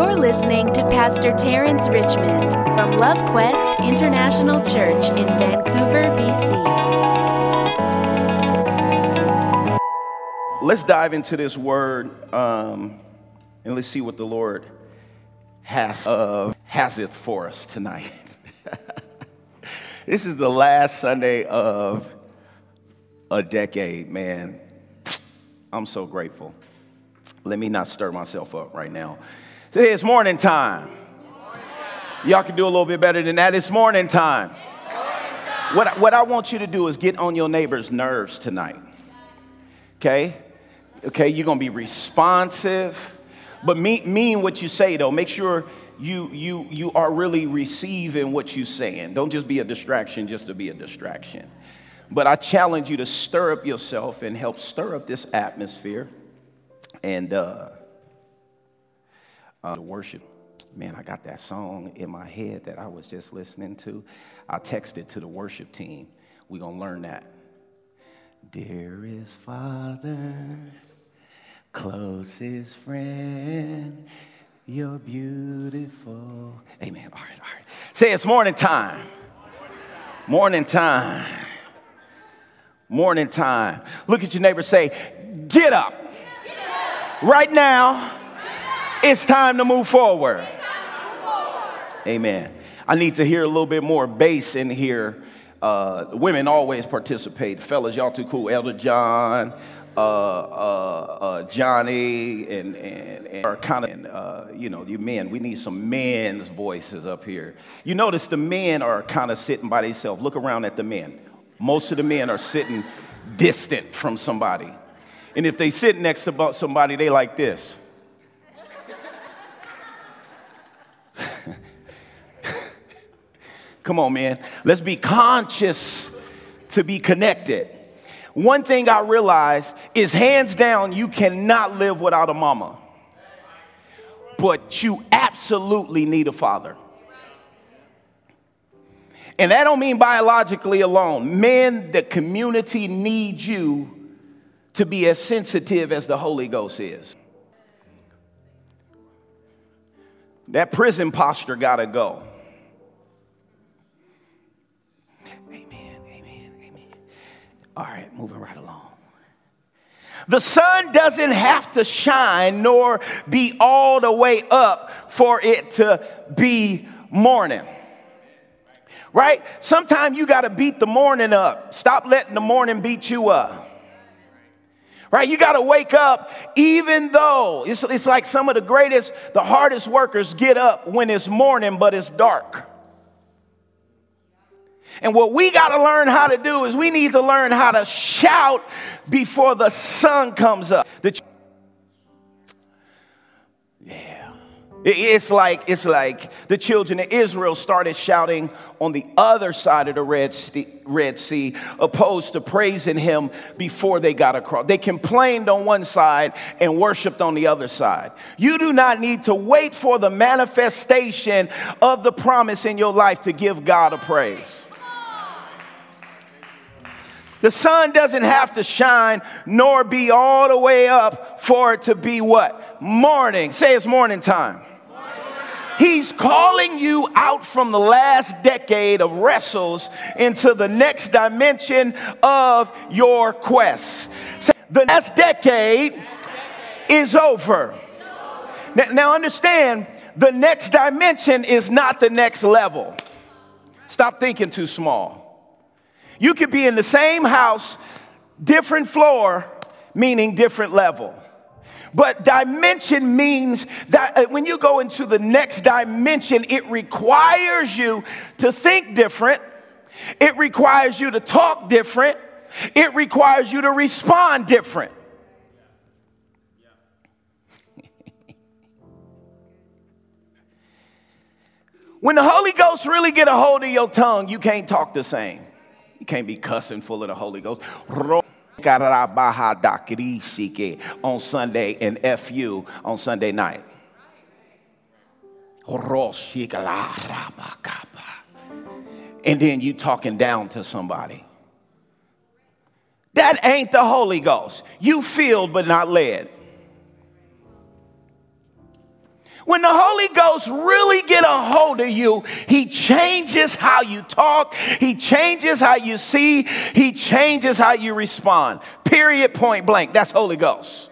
You're listening to Pastor Terrence Richmond from Love Quest International Church in Vancouver, BC. Let's dive into this word um, and let's see what the Lord has uh, has it for us tonight. this is the last Sunday of a decade, man. I'm so grateful. Let me not stir myself up right now. Today is morning time. Y'all can do a little bit better than that. It's morning time. What, what I want you to do is get on your neighbor's nerves tonight. Okay? Okay, you're gonna be responsive, but mean, mean what you say though. Make sure you, you, you are really receiving what you're saying. Don't just be a distraction just to be a distraction. But I challenge you to stir up yourself and help stir up this atmosphere and uh, uh, worship. Man, I got that song in my head that I was just listening to. I texted to the worship team. We're going to learn that. Dearest Father, closest friend, you're beautiful. Amen. All right, all right. Say it's morning time. Morning time. Morning time. Look at your neighbor, say, get up. Right now, it's time to move forward. Amen. I need to hear a little bit more bass in here. Uh, women always participate. Fellas, y'all too cool. Elder John, uh, uh, uh Johnny, and, and, and are kind of, uh, you know, you men. We need some men's voices up here. You notice the men are kind of sitting by themselves. Look around at the men. Most of the men are sitting distant from somebody. And if they sit next to somebody, they like this. Come on, man. Let's be conscious to be connected. One thing I realize is hands down, you cannot live without a mama. But you absolutely need a father. And that don't mean biologically alone. Men, the community needs you to be as sensitive as the Holy Ghost is. That prison posture got to go. Amen, amen, amen. All right, moving right along. The sun doesn't have to shine nor be all the way up for it to be morning. Right? Sometimes you got to beat the morning up. Stop letting the morning beat you up right? You got to wake up even though it's, it's like some of the greatest, the hardest workers get up when it's morning, but it's dark. And what we got to learn how to do is we need to learn how to shout before the sun comes up. The It's like, it's like the children of Israel started shouting on the other side of the Red sea, Red sea, opposed to praising him before they got across. They complained on one side and worshiped on the other side. You do not need to wait for the manifestation of the promise in your life to give God a praise. The sun doesn't have to shine nor be all the way up for it to be what? Morning. Say it's morning time. He's calling you out from the last decade of wrestles into the next dimension of your quest. The last decade is over. Now, understand, the next dimension is not the next level. Stop thinking too small. You could be in the same house, different floor, meaning different level. But dimension means that uh, when you go into the next dimension, it requires you to think different, it requires you to talk different, it requires you to respond different. when the Holy Ghost really get a hold of your tongue, you can't talk the same. You can't be cussing full of the Holy Ghost on Sunday and FU on Sunday night. And then you talking down to somebody. That ain't the Holy Ghost. You filled but not led. When the Holy Ghost really get a hold of you, he changes how you talk, he changes how you see, he changes how you respond. Period, point blank. That's Holy Ghost.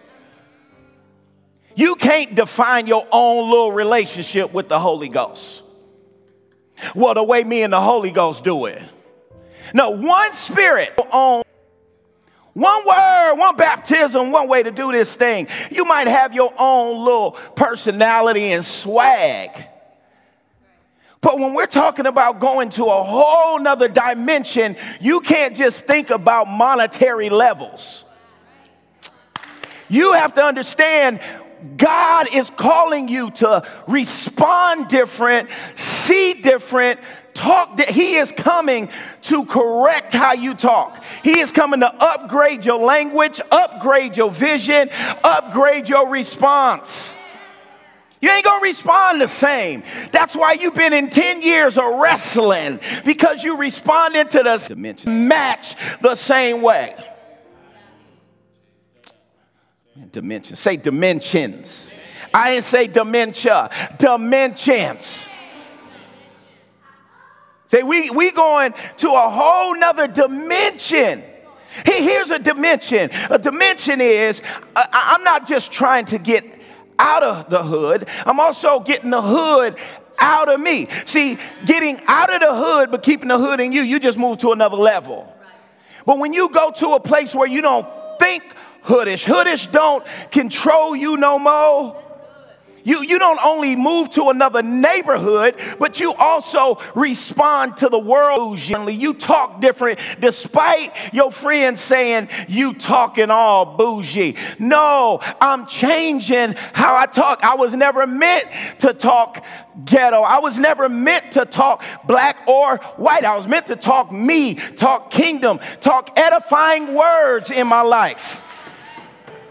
You can't define your own little relationship with the Holy Ghost. Well, the way me and the Holy Ghost do it. No, one spirit on one word, one baptism, one way to do this thing. You might have your own little personality and swag. But when we're talking about going to a whole nother dimension, you can't just think about monetary levels. You have to understand God is calling you to respond different, see different, talk. that he is coming to correct how you talk. He is coming to upgrade your language, upgrade your vision, upgrade your response. You ain't gonna respond the same. That's why you've been in 10 years of wrestling because you responded to the dimension. match the same way. Dimensions. Say dimensions. I didn't say dementia. Dimensions. Say we we going to a whole nother dimension. Here's a dimension. A dimension is uh, I'm not just trying to get out of the hood. I'm also getting the hood out of me. See, getting out of the hood but keeping the hood in you, you just move to another level. But when you go to a place where you don't think hoodish. Hoodish don't control you no more. You, you don't only move to another neighborhood, but you also respond to the world. You talk different despite your friends saying you talking all bougie. No, I'm changing how I talk. I was never meant to talk ghetto. I was never meant to talk black or white. I was meant to talk me, talk kingdom, talk edifying words in my life.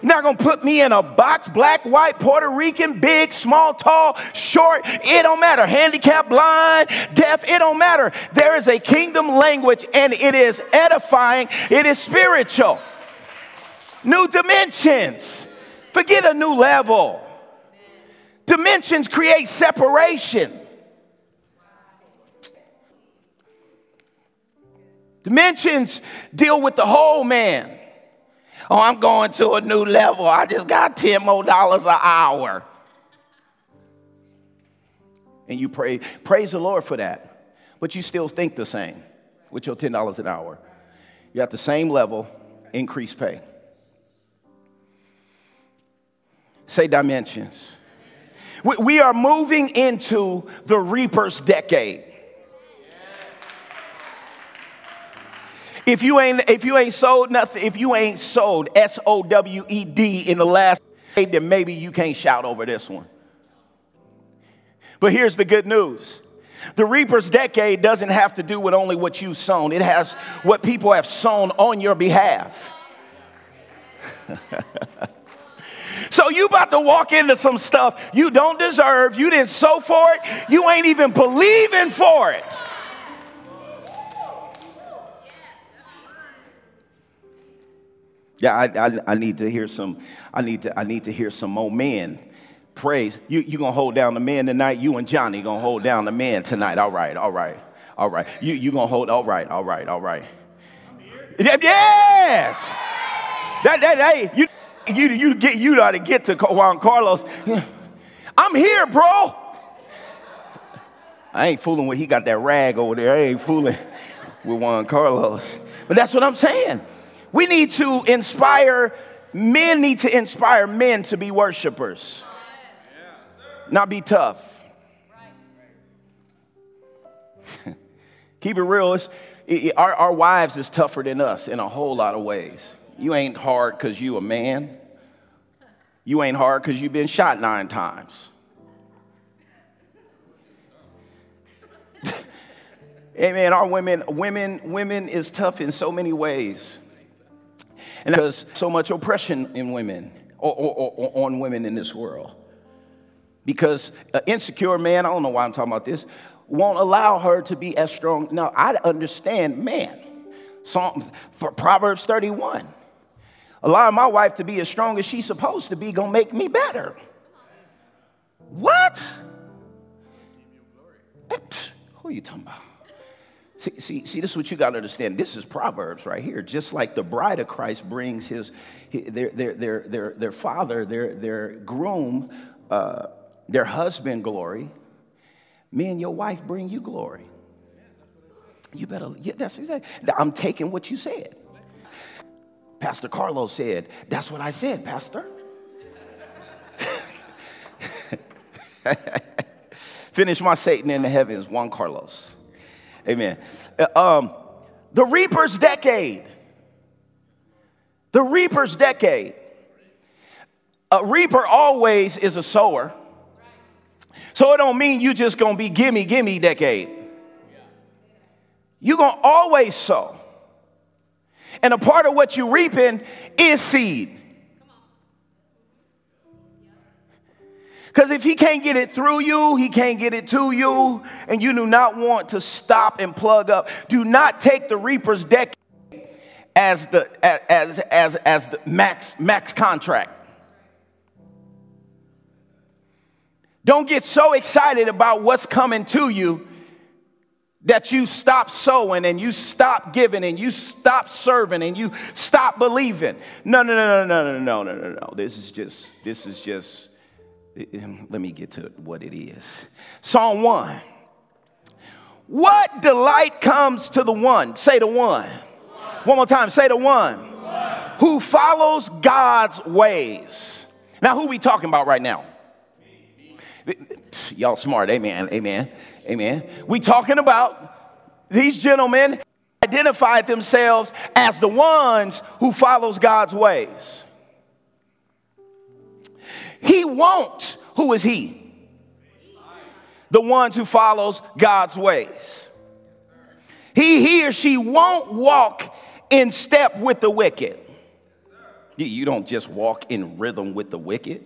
Not gonna put me in a box, black, white, Puerto Rican, big, small, tall, short, it don't matter. Handicapped, blind, deaf, it don't matter. There is a kingdom language and it is edifying, it is spiritual. New dimensions. Forget a new level. Dimensions create separation. Dimensions deal with the whole man. Oh, I'm going to a new level. I just got 10 more dollars an hour. And you pray, praise the Lord for that. But you still think the same with your $10 an hour. You're at the same level, increased pay. Say dimensions. We are moving into the reaper's decade. If you ain't if you ain't sold nothing, if you ain't sold S O W E D in the last decade, then maybe you can't shout over this one. But here's the good news. The reaper's decade doesn't have to do with only what you've sown. It has what people have sown on your behalf. So you about to walk into some stuff you don't deserve. You didn't sow for it. You ain't even believing for it. Yeah, I, I, I, need to hear some, I need to, I need to hear some more men. Praise. You you gonna hold down the man tonight? You and Johnny gonna hold down the man tonight. All right, all right, all right. You you gonna hold, all right, all right, all right. Yes! That that hey, you you you get you got to get to Juan Carlos. I'm here, bro. I ain't fooling with he got that rag over there. I ain't fooling with Juan Carlos. But that's what I'm saying. We need to inspire, men need to inspire men to be worshipers, not be tough. Keep it real, it's, it, our, our wives is tougher than us in a whole lot of ways. You ain't hard because you a man. You ain't hard because you've been shot nine times. Amen. Our women, women, women is tough in so many ways. And there's so much oppression in women, or, or, or on women in this world. Because an insecure man, I don't know why I'm talking about this, won't allow her to be as strong. Now, I understand, man. Psalm, for Proverbs 31. Allowing my wife to be as strong as she's supposed to be gonna make me better. What? Who are you talking about? See, see, see, this is what you got to understand. This is Proverbs right here. Just like the bride of Christ brings his, their, their, their, their, their father, their, their groom, uh, their husband glory, me and your wife bring you glory. You better, yeah, that's exactly. I'm taking what you said. Pastor Carlos said, That's what I said, Pastor. Finish my Satan in the heavens, Juan Carlos. Amen. Uh, um, the Reaper's Decade. The Reaper's Decade. A reaper always is a sower. So it don't mean you just gonna be gimme, gimme decade. You're gonna always sow. And a part of what you're reaping is seed. Because if he can't get it through you, he can't get it to you, and you do not want to stop and plug up, do not take the reaper's deck as the as as as the max max contract. Don't get so excited about what's coming to you that you stop sowing and you stop giving and you stop serving and you stop believing. No, no, no, no, no, no, no, no, no. no. This is just, this is just, Um, let me get to what it is. Psalm 1. What delight comes to the one? Say the one. One more time, say the one. Who follows God's ways. Now, who we talking about right now? Y'all smart, amen, amen, amen. We talking about these gentlemen identified themselves as the ones who follows God's ways. He won't. Who is he? The ones who follows God's ways. He, he or she won't walk in step with the wicked. You don't just walk in rhythm with the wicked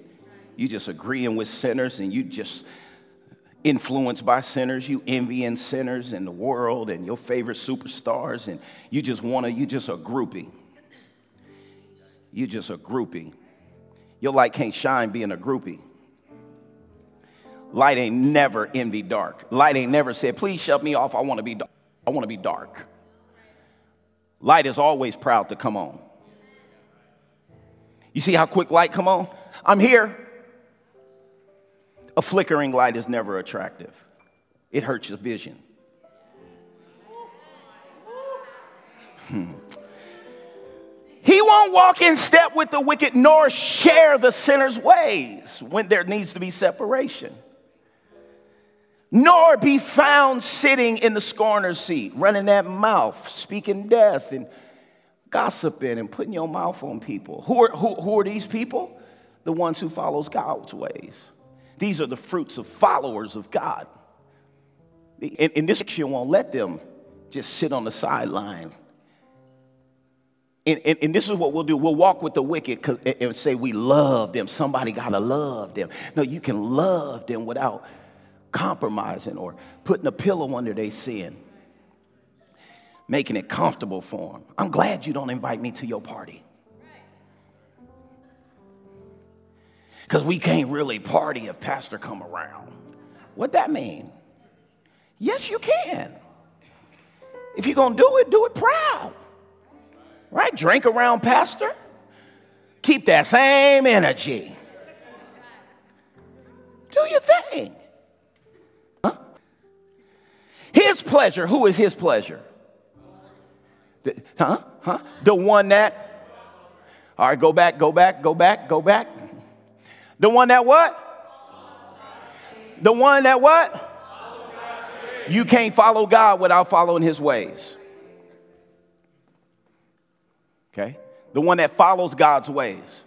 you just agreeing with sinners and you just influenced by sinners, you envying sinners in the world and your favorite superstars, and you just want to, you just a grouping. You just a grouping. Your light can't shine being a groupie. Light ain't never envy dark. Light ain't never said, please shut me off. I want to be dark. I want to be dark. Light is always proud to come on. You see how quick light come on? I'm here. A flickering light is never attractive, it hurts your vision. Hmm. He won't walk in step with the wicked nor share the sinner's ways when there needs to be separation. Nor be found sitting in the scorner's seat, running that mouth, speaking death and gossiping and putting your mouth on people. Who are, who, who are these people? The ones who follows God's ways. These are the fruits of followers of God. And, in this section, won't let them just sit on the sideline. And, and, and, this is what we'll do. We'll walk with the wicked and say we love them. Somebody got to love them. No, you can love them without compromising or putting a pillow under their sin, making it comfortable for them. I'm glad you don't invite me to your party. because we can't really party if pastor come around. What that mean? Yes, you can. If you're going to do it, do it proud. Right? Drink around pastor. Keep that same energy. Do your thing. Huh? His pleasure. Who is his pleasure? The, huh? Huh? The one that. All right, go back, go back, go back, go back. The one that what? The one that what? You can't follow God without following his ways. Okay? The one that follows God's ways.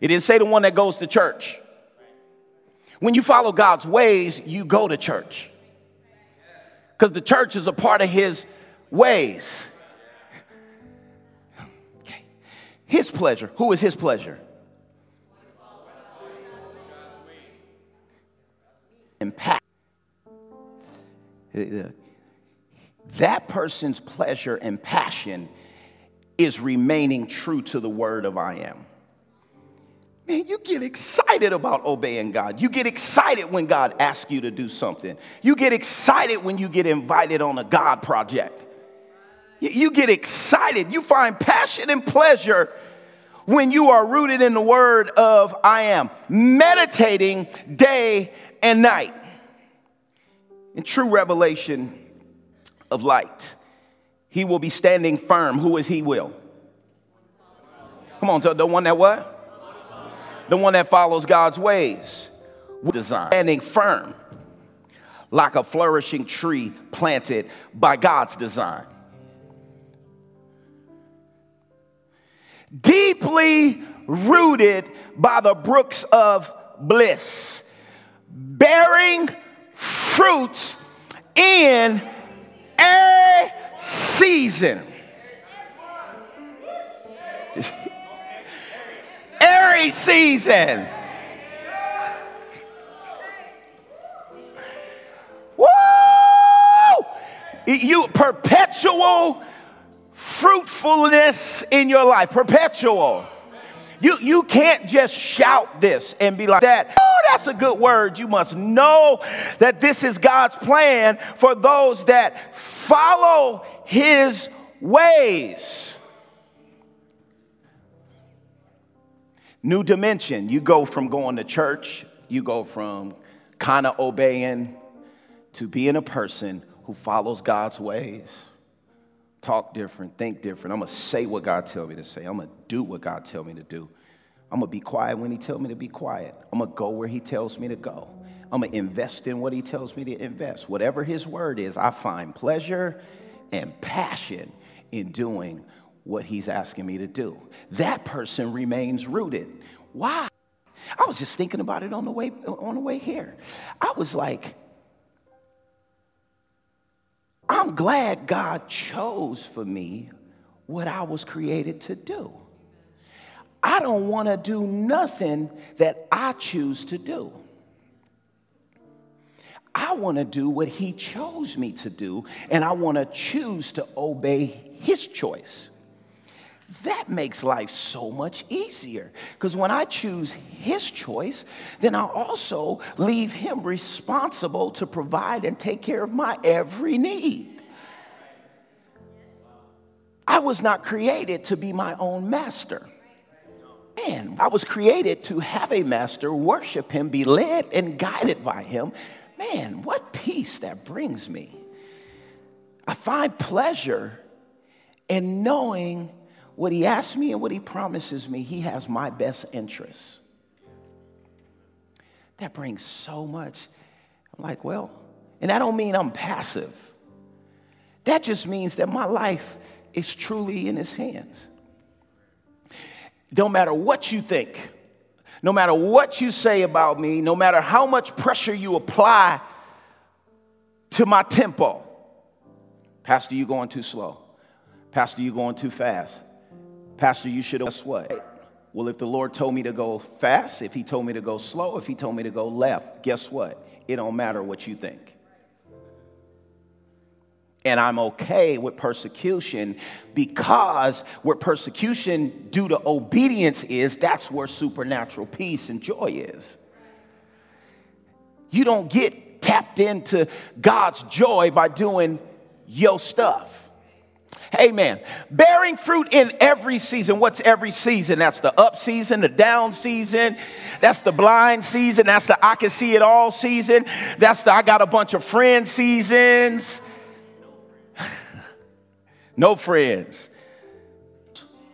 It didn't say the one that goes to church. When you follow God's ways, you go to church. Because the church is a part of his ways. Okay. His pleasure. Who is his pleasure? impact. That person's pleasure and passion is remaining true to the word of I am. Man, you get excited about obeying God. You get excited when God asks you to do something. You get excited when you get invited on a God project. You get excited. You find passion and pleasure when you are rooted in the word of I am, meditating day and night in true revelation of light. He will be standing firm. Who is he will? Come on, the one that what? The one that follows God's ways. Design. Standing firm like a flourishing tree planted by God's design. Deeply rooted by the brooks of bliss, bearing fruits in season. Every season. Woo! You perpetual fruitfulness in your life, perpetual. You, you can't just shout this and be like that. Oh, that's a good word. You must know that this is God's plan for those that follow his ways. New dimension. You go from going to church, you go from kind of obeying to being a person who follows God's ways. Talk different, think different. I'm gonna say what God tell me to say. I'm gonna do what God tell me to do. I'm gonna be quiet when He tell me to be quiet. I'm gonna go where He tells me to go. I'm gonna invest in what He tells me to invest. Whatever His word is, I find pleasure and passion in doing what he's asking me to do. That person remains rooted. Why? I was just thinking about it on the way on the way here. I was like I'm glad God chose for me what I was created to do. I don't want to do nothing that I choose to do. I want to do what he chose me to do, and I want to choose to obey his choice. That makes life so much easier because when I choose his choice, then I also leave him responsible to provide and take care of my every need. I was not created to be my own master. Man, I was created to have a master, worship him, be led and guided by him, man, what peace that brings me. I find pleasure in knowing what he asks me and what he promises me, he has my best interests. That brings so much. I'm like, well, and I don't mean I'm passive. That just means that my life is truly in his hands. Don't matter what you think, no matter what you say about me, no matter how much pressure you apply to my tempo. Pastor, you going too slow. Pastor, you going too fast. Pastor, you should have what? Well, if the Lord told me to go fast, if he told me to go slow, if he told me to go left, guess what? It don't matter what you think. And I'm okay with persecution because where persecution due to obedience is, that's where supernatural peace and joy is. You don't get tapped into God's joy by doing your stuff. Amen. Bearing fruit in every season. What's every season? That's the up season, the down season. That's the blind season. That's the I can see it all season. That's the I got a bunch of friends seasons. no friends.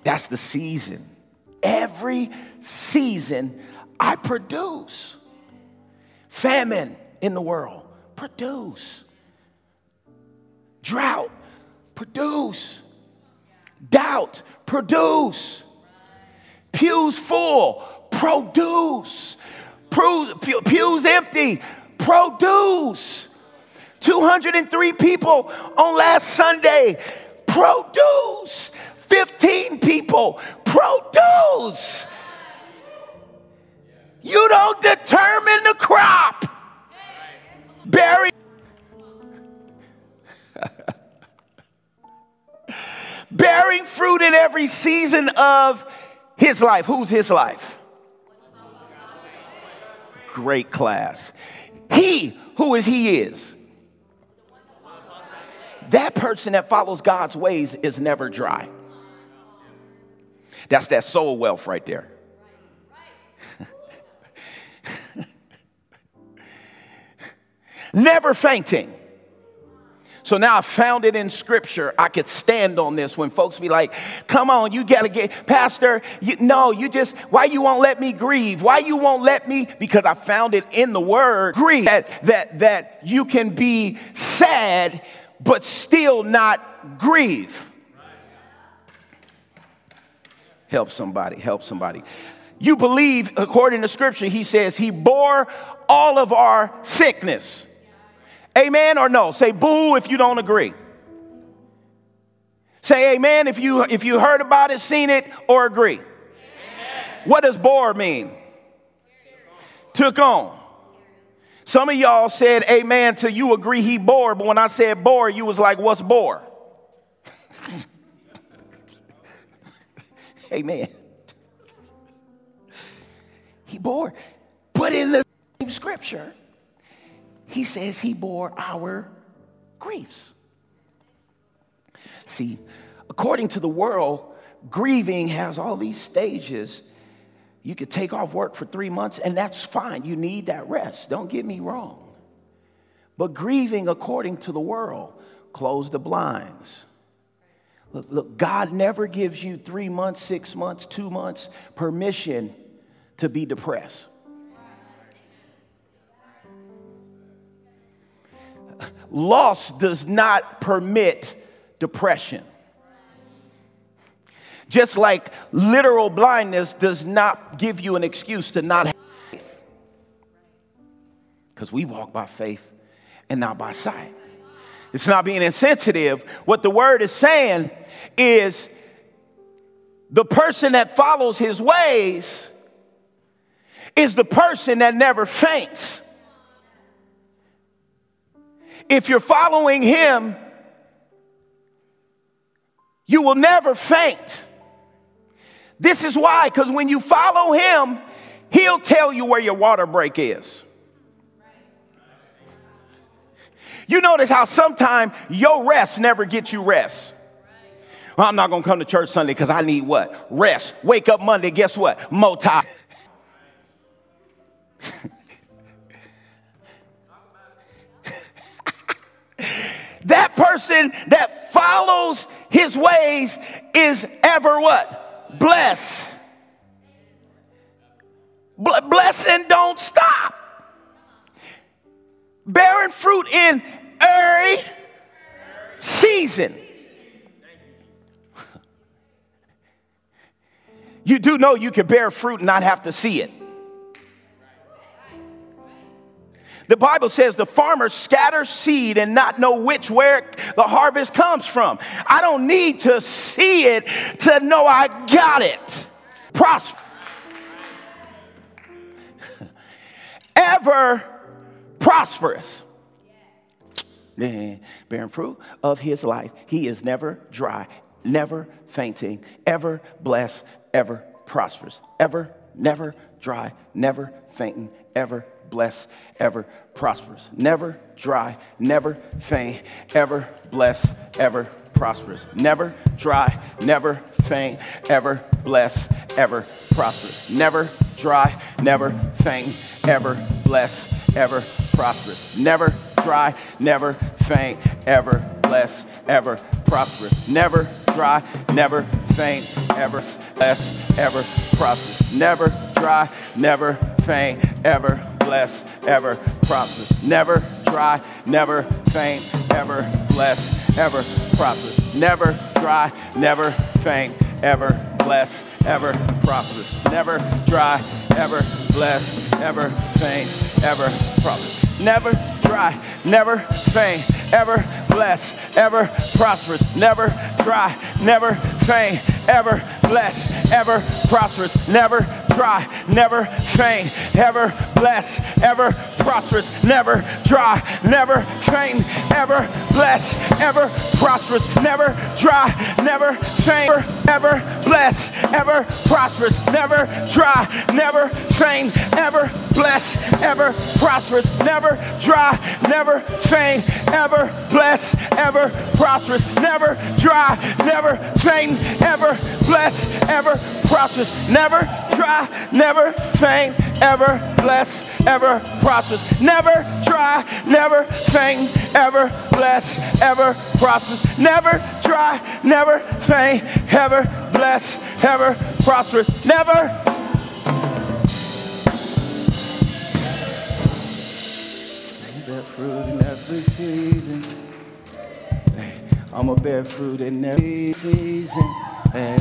That's the season. Every season I produce. Famine in the world, produce. Drought, produce. Doubt, produce. Pews full, produce. Pews empty, produce. 203 people on last Sunday, produce. 15 people, produce. You don't determine the crop. Bury. Bearing fruit in every season of his life. Who's his life? great class. He, who is he is. That person that follows God's ways is never dry. That's that soul wealth right there. never fainting. So now I found it in scripture. I could stand on this when folks be like, come on, you gotta get, Pastor, you, no, you just, why you won't let me grieve? Why you won't let me? Because I found it in the word, grieve, that, that, that you can be sad, but still not grieve. Help somebody, help somebody. You believe, according to scripture, he says, he bore all of our sickness. Amen or no? Say boo if you don't agree. Say amen if you if you heard about it, seen it, or agree. Amen. What does bore mean? Took on. Some of y'all said amen till you agree he bore, but when I said bore, you was like, what's bore? amen. He bore. But in the scripture, he says he bore our griefs. See, according to the world, grieving has all these stages. You could take off work for three months, and that's fine. You need that rest. Don't get me wrong. But grieving, according to the world, close the blinds. Look, look, God never gives you three months, six months, two months permission to be depressed. Loss does not permit depression. Just like literal blindness does not give you an excuse to not have faith. Because we walk by faith and not by sight. It's not being insensitive. What the word is saying is the person that follows his ways is the person that never faints. If you're following him, you will never faint. This is why, because when you follow him, he'll tell you where your water break is. You notice how sometimes your rest never gets you rest. Well, I'm not gonna come to church Sunday because I need what? Rest. Wake up Monday, guess what? Moti. that person that follows his ways is ever what? Blessed. blessing don't stop. Bearing fruit in every season. You do know you can bear fruit and not have to see it. The Bible says the farmer scatters seed and not know which where the harvest comes from. I don't need to see it to know I got it. Prosper. Ever prosperous. Bearing fruit of his life. He is never dry, never fainting, ever blessed, ever prosperous. Ever, never dry, never fainting, ever blessed, ever prosperous. Never dry, never faint, ever blessed, ever prosperous. Never dry, never faint, ever blessed, ever prosperous. Never dry, never faint, ever blessed, ever prosperous. Never dry, never faint, ever blessed, ever prosperous. Never dry, never faint, ever blessed, ever prosperous. Never dry, never faint, ever blessed, ever prosperous. Never dry, never faint, ever blessed, ever prosperous. Never dry, never faint, ever blessed, ever prosperous. Never dry, ever blessed, ever faint, ever prosperous. Never dry, never faint, ever blessed, ever prosperous. Never dry, never faint, ever blessed, ever prosperous. Never dry, never faint, ever blessed, ever prosperous, never dry, never faint, ever blessed, ever prosperous, never dry, never faint, ever blessed, ever prosperous, never dry, never faint, ever blessed, ever prosperous, never dry, never faint, ever blessed, ever prosperous, never dry, never faint, ever blessed, ever prosperous, never dry, never faint, ever bless, ever prosperous, never try, never faint, ever bless, ever prosperous, never try, never faint, ever bless, ever prosperous, never. Bear fruit in every season. I'm a bear fruit in every season. Hey,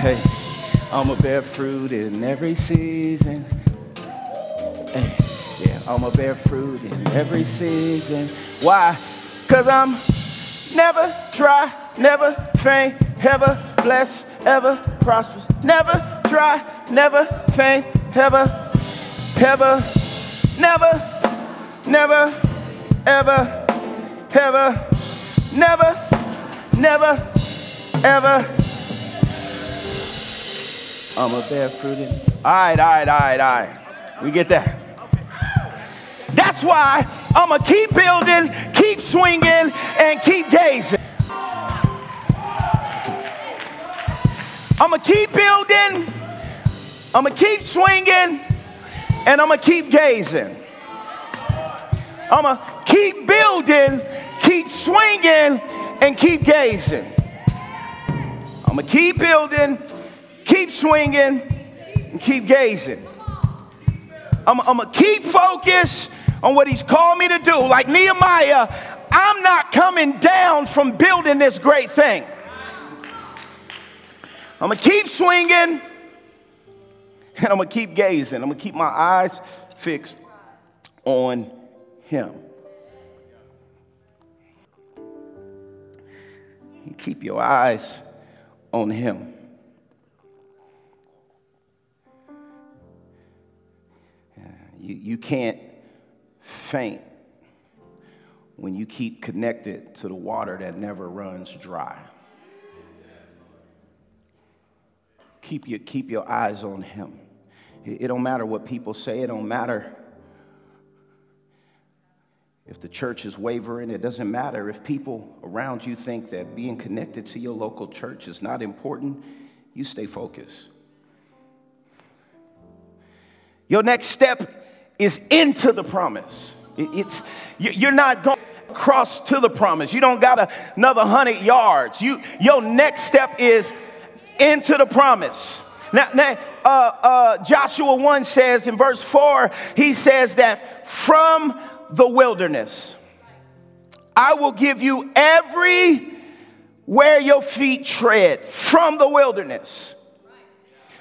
hey, I'm a bear fruit in every season. Yeah, I'm a bear fruit in every season. Why? Cause I'm never dry, never faint, ever blessed, ever prosperous, never dry, never faint, ever, ever, never, never, ever, ever, never, never, ever. I'm a barefooted. All right, all right, all right, all right. We get that. That's why I'm going to keep building, keep swinging, and keep gazing. I'm going to keep building, I'm going to keep swinging, and I'm going to keep gazing. I'm going to keep building, keep swinging, and keep gazing. I'm going to keep building, keep swinging, and keep gazing. I'm, I'm going to keep focused on what he's called me to do. Like Nehemiah, I'm not coming down from building this great thing. I'm going to keep swinging and I'm going to keep gazing. I'm going to keep my eyes fixed on him. Keep your eyes on him. You, you can't faint when you keep connected to the water that never runs dry. Keep your, keep your eyes on him. It, it don't matter what people say, it don't matter if the church is wavering, it doesn't matter if people around you think that being connected to your local church is not important, you stay focused. Your next step is into the promise. It's, you're not going across to the promise. You don't got another hundred yards. You, your next step is into the promise. Now, now uh, uh, Joshua 1 says in verse 4, he says that from the wilderness, I will give you every where your feet tread from the wilderness.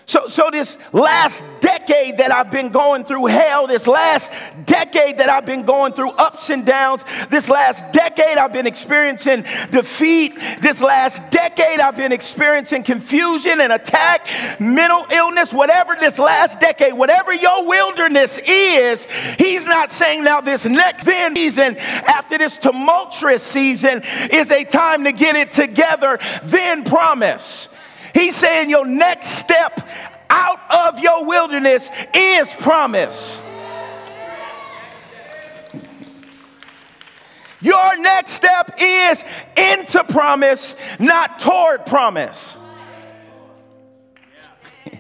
So, so this last decade that I've been going through hell, this last decade that I've been going through ups and downs, this last decade I've been experiencing defeat, this last decade I've been experiencing confusion and attack, mental illness, whatever this last decade, whatever your wilderness is, he's not saying now this next season, after this tumultuous season, is a time to get it together, then promise. He's saying your next step out of your wilderness is promise. Your next step is into promise, not toward promise.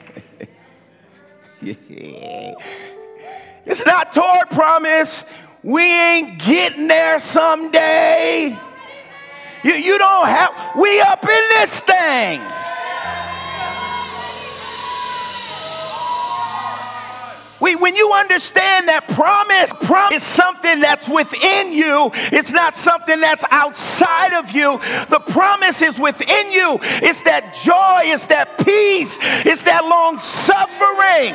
it's not toward promise. We ain't getting there someday. You, you don't have, we up in this thing. When you understand that promise, promise is something that's within you, it's not something that's outside of you. The promise is within you. It's that joy, it's that peace, it's that long suffering.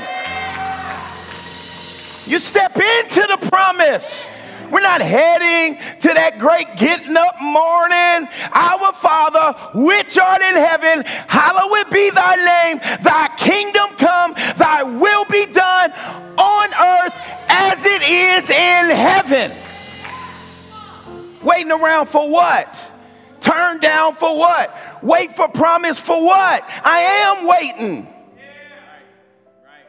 You step into the promise. We're not heading to that great getting up morning. Our Father, which art in heaven, hallowed be thy name. Thy kingdom come, thy will be done on earth as it is in heaven. Waiting around for what? Turn down for what? Wait for promise for what? I am waiting.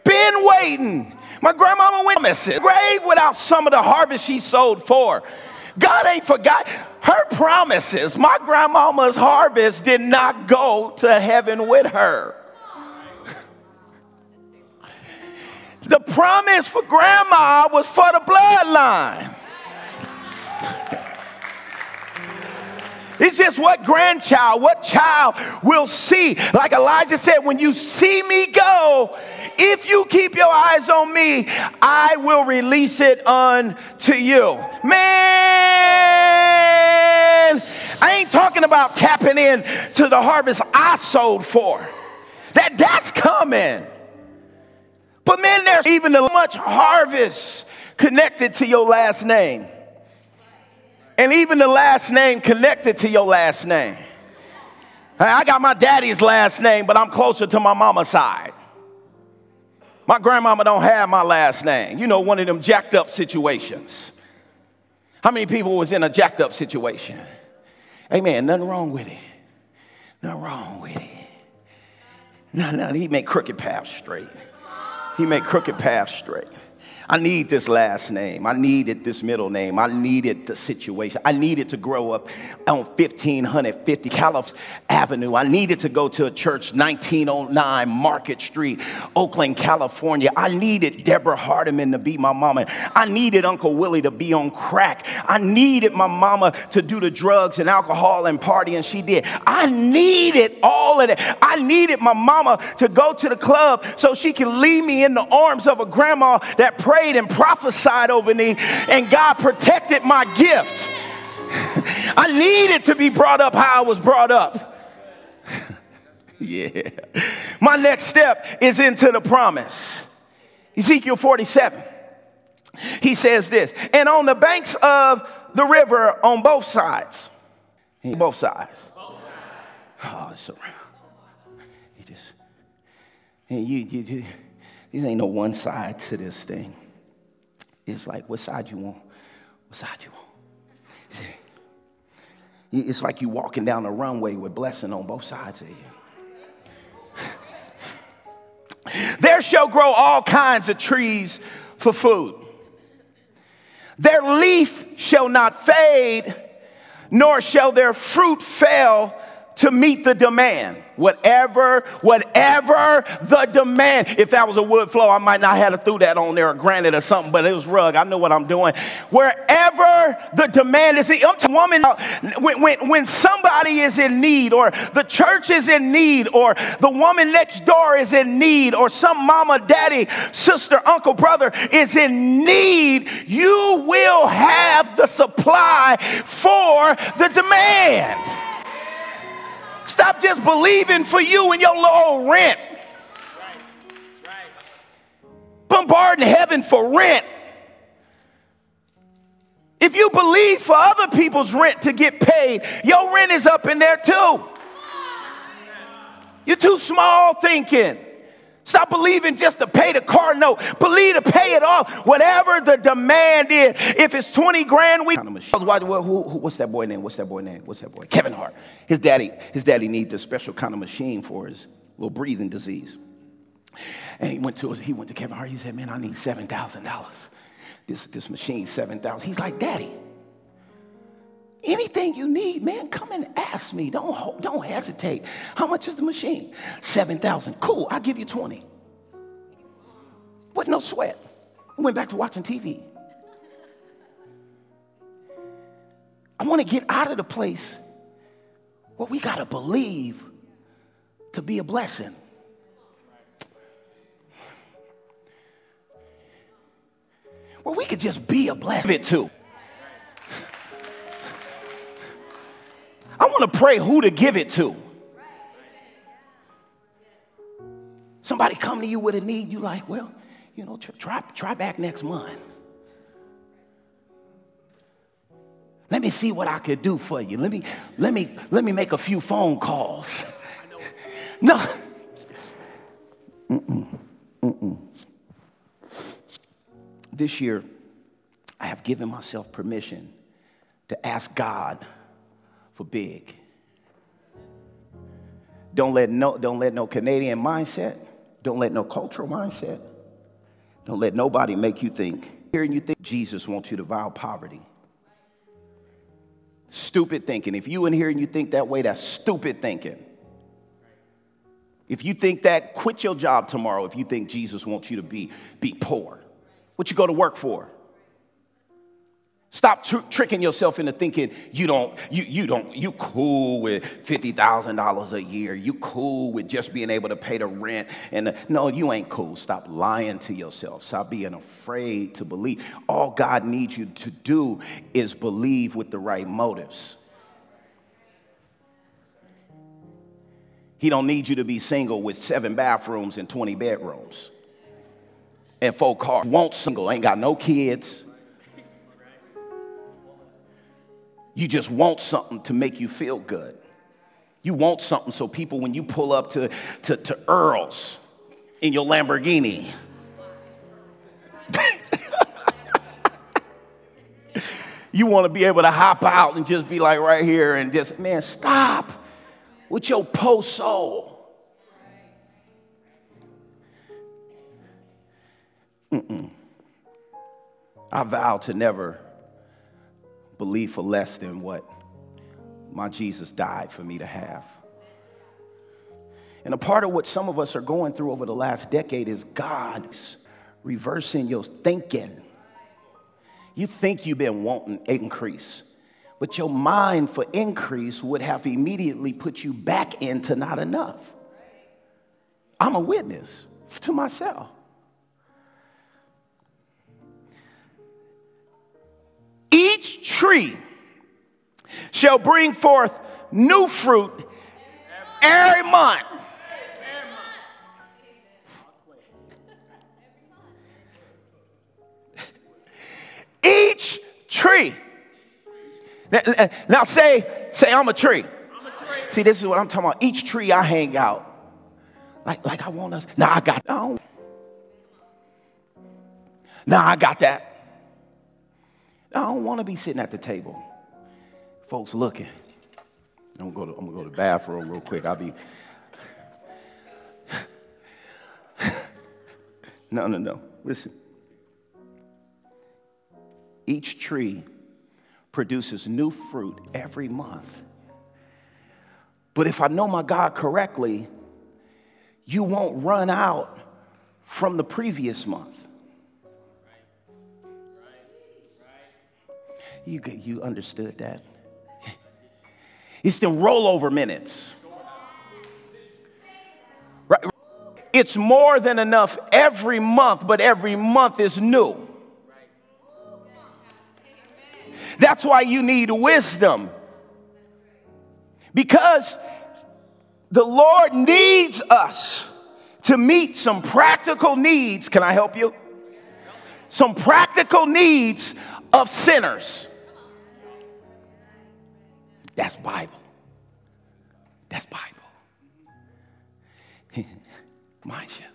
Been waiting. My grandmama went to grave without some of the harvest she sowed for. God ain't forgot her promises. My grandmama's harvest did not go to heaven with her. The promise for grandma was for the bloodline. It's just what grandchild, what child will see. Like Elijah said, when you see me go, if you keep your eyes on me, I will release it unto you. Man, I ain't talking about tapping in to the harvest I sowed for. That that's coming. But man, there's even a much harvest connected to your last name. And even the last name connected to your last name. I got my daddy's last name, but I'm closer to my mama's side. My grandmama don't have my last name. You know, one of them jacked up situations. How many people was in a jacked up situation? Amen. Nothing wrong with it. Nothing wrong with it. No, no, he made crooked paths straight. He made crooked paths straight. I need this last name. I needed this middle name. I needed the situation. I needed to grow up on 1550 Calif Avenue. I needed to go to a church 1909 Market Street, Oakland, California. I needed Deborah Hardiman to be my mama. I needed Uncle Willie to be on crack. I needed my mama to do the drugs and alcohol and party, and she did. I needed all of that. I needed my mama to go to the club so she can leave me in the arms of a grandma that prayed prayed and prophesied over me, and God protected my gift. I needed to be brought up how I was brought up. yeah. My next step is into the promise. Ezekiel 47. He says this, and on the banks of the river on both sides, both sides. Oh, it's so. You just, you, you, you, these ain't no one side to this thing. It's like, what side you want? What side you want? See, it's like you walking down a runway with blessing on both sides of you. there shall grow all kinds of trees for food. Their leaf shall not fade, nor shall their fruit fail to meet the demand. Whatever, whatever the demand. If that was a wood flow, I might not have threw that on there or granite or something, but it was rug. I know what I'm doing. Wherever the demand is, I'm a woman, uh, when, when, when somebody is in need, or the church is in need, or the woman next door is in need, or some mama, daddy, sister, uncle, brother is in need, you will have the supply for the demand. Stop just believing for you and your little rent. Bombarding heaven for rent. If you believe for other people's rent to get paid, your rent is up in there too. You're too small thinking. Stop believing just to pay the car note. Believe to pay it off. Whatever the demand is. If it's 20 grand, we. What's that boy name? What's that boy name? What's that boy? Kevin Hart. His daddy, his daddy needs a special kind of machine for his little breathing disease. And he went to he went to Kevin Hart. He said, "Man, I need seven thousand dollars. This this machine, seven thousand. He's like, "Daddy, Anything you need, man, come and ask me. Don't, don't hesitate. How much is the machine? 7,000. Cool, I'll give you 20. With no sweat. I went back to watching TV. I want to get out of the place where we got to believe to be a blessing. Where we could just be a blessing too. I want to pray who to give it to. Somebody come to you with a need, you like, well, you know, try, try back next month. Let me see what I could do for you. Let me, let me, let me make a few phone calls. No. Mm-mm. Mm-mm. This year, I have given myself permission to ask God for big. Don't let no, don't let no Canadian mindset, don't let no cultural mindset, Don't let nobody make you think. Hearing you think Jesus wants you to vow poverty. Stupid thinking. If you in here and you think that way, that's stupid thinking. If you think that, quit your job tomorrow if you think Jesus wants you to be, be poor. What you go to work for? Stop tr- tricking yourself into thinking you don't, you, you don't, you cool with $50,000 a year. You cool with just being able to pay the rent. And the, no, you ain't cool. Stop lying to yourself. Stop being afraid to believe. All God needs you to do is believe with the right motives. He don't need you to be single with seven bathrooms and 20 bedrooms and four cars. Won't single, ain't got no kids You just want something to make you feel good. You want something so people, when you pull up to, to, to Earl's in your Lamborghini, you want to be able to hop out and just be like right here and just, man, stop with your post soul. Mm-mm. I vow to never believe for less than what my Jesus died for me to have. And a part of what some of us are going through over the last decade is God's reversing your thinking. You think you've been wanting increase, but your mind for increase would have immediately put you back into not enough. I'm a witness to myself. Each tree shall bring forth new fruit every month. Each tree. Now say, say I'm a tree. See, this is what I'm talking about. Each tree I hang out. Like, like I want us. Now I got that. Now I got that. I don't want to be sitting at the table. Folks looking. I'm gonna go to, I'm gonna go to the bathroom real quick. I'll be. no, no, no. Listen. Each tree produces new fruit every month. But if I know my God correctly, you won't run out from the previous month. You, you understood that? It's the rollover minutes. Right? It's more than enough every month, but every month is new. That's why you need wisdom. Because the Lord needs us to meet some practical needs. Can I help you? Some practical needs of sinners. That's Bible. That's Bible. Mind you.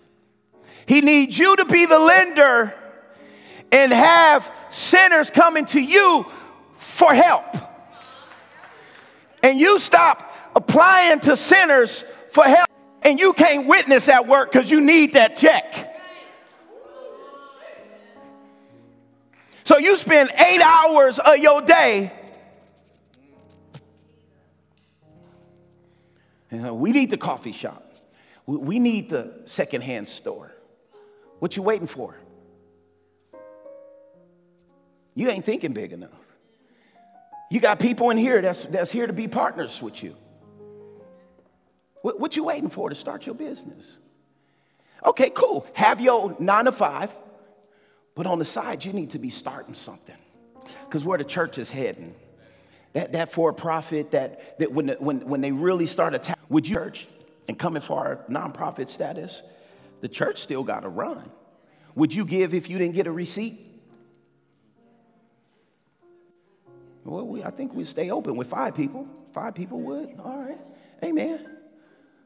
He needs you to be the lender and have sinners coming to you for help. And you stop applying to sinners for help and you can't witness at work because you need that check. So you spend eight hours of your day You know, we need the coffee shop. We need the secondhand store. What you waiting for? You ain't thinking big enough. You got people in here that's, that's here to be partners with you. What, what you waiting for to start your business? Okay, cool. Have your nine to five, but on the side, you need to be starting something. Because where the church is heading, that, that for profit, that, that when, when, when they really start attacking, would you church and coming for our nonprofit status, the church still got to run. Would you give if you didn't get a receipt? Well, we, I think we'd stay open with five people. Five people would. All right. Amen.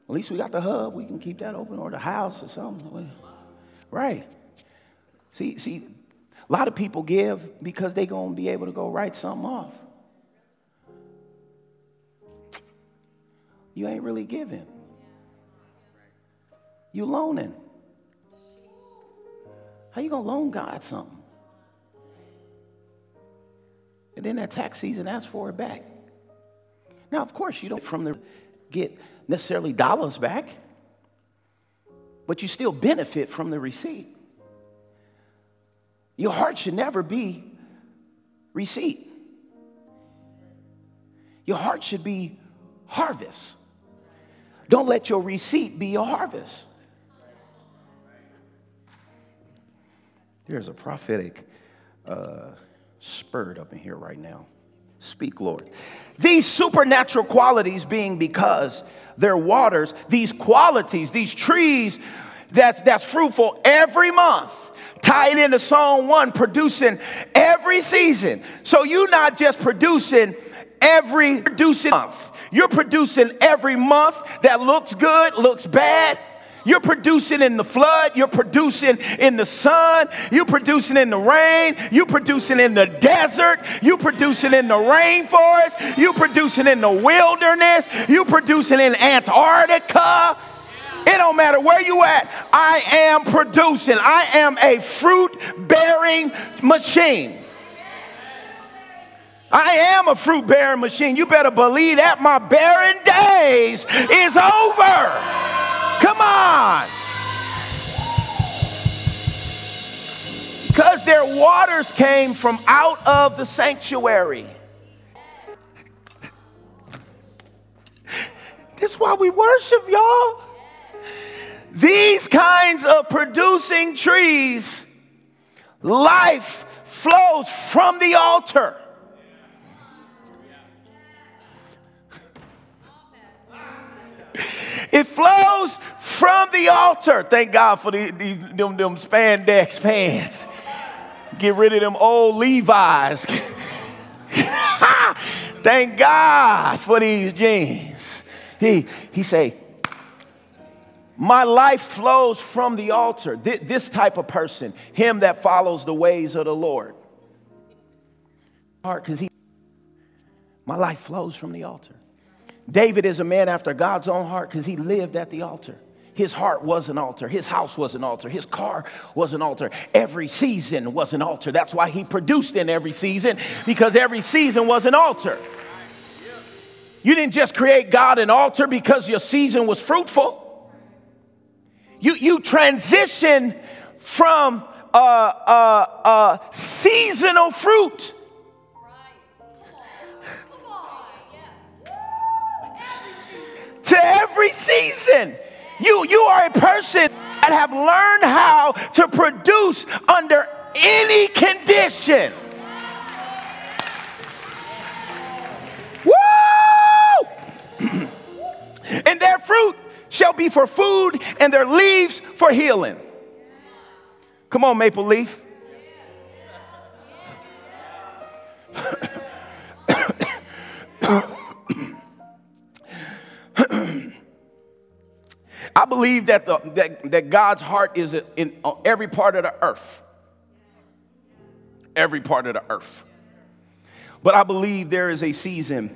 At least we got the hub. We can keep that open or the house or something. Right. See, see, a lot of people give because they're going to be able to go write something off. You ain't really giving. You loaning. How you gonna loan God something? And then that tax season asks for it back. Now, of course, you don't from the get necessarily dollars back, but you still benefit from the receipt. Your heart should never be receipt. Your heart should be harvest. Don't let your receipt be your harvest. There's a prophetic uh, spurt up in here right now. Speak, Lord. These supernatural qualities being because they're waters, these qualities, these trees that's, that's fruitful every month, tied into Psalm 1, producing every season. So you're not just producing every producing month. You're producing every month that looks good, looks bad. You're producing in the flood. You're producing in the sun. You're producing in the rain. You're producing in the desert. You're producing in the rainforest. You're producing in the wilderness. You're producing in Antarctica. It don't matter where you at. I am producing. I am a fruit bearing machine. I am a fruit bearing machine. You better believe that my barren days is over. Come on. Because their waters came from out of the sanctuary. That's why we worship, y'all. These kinds of producing trees, life flows from the altar. It flows from the altar. Thank God for the, the, them, them spandex pants. Get rid of them old Levi's. Thank God for these jeans. He, he say, my life flows from the altar. This type of person, him that follows the ways of the Lord. Because he, my life flows from the altar. David is a man after God's own heart because he lived at the altar. His heart was an altar. His house was an altar. His car was an altar. Every season was an altar. That's why he produced in every season because every season was an altar. You didn't just create God an altar because your season was fruitful. You, you transition from uh, uh, uh, seasonal fruit to every season. You, you are a person that have learned how to produce under any condition. Woo! and their fruit shall be for food, and their leaves for healing. Come on, Maple Leaf. I believe that, the, that, that God's heart is in every part of the earth. Every part of the earth. But I believe there is a season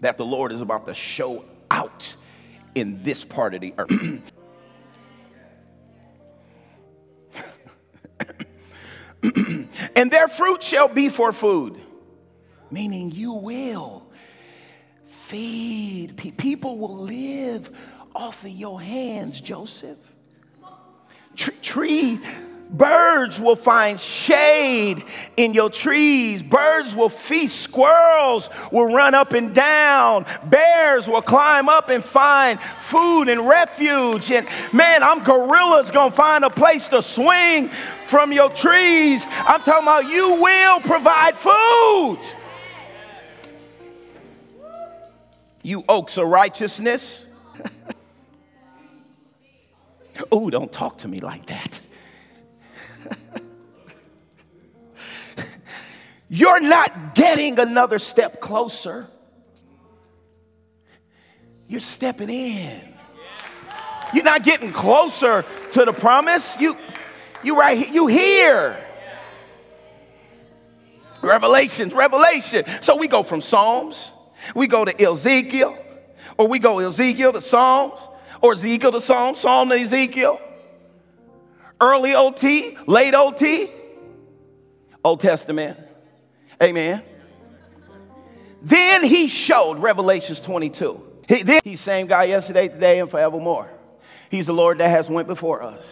that the Lord is about to show out in this part of the earth. and their fruit shall be for food, meaning you will feed. People will live off of your hands, Joseph. Tr- tree, birds will find shade in your trees. Birds will feast. Squirrels will run up and down. Bears will climb up and find food and refuge. And man, I'm gorillas gonna find a place to swing from your trees. I'm talking about you will provide food. You oaks of righteousness. Oh, don't talk to me like that. You're not getting another step closer. You're stepping in. You're not getting closer to the promise. You, you right, you here. Revelations, Revelation. So we go from Psalms, we go to Ezekiel, or we go Ezekiel to Psalms, or Ezekiel to Psalm, Psalm to Ezekiel. early OT, late OT, Old Testament. Amen. Then he showed Revelations 22. He, then, he's same guy yesterday, today, and forevermore. He's the Lord that has went before us.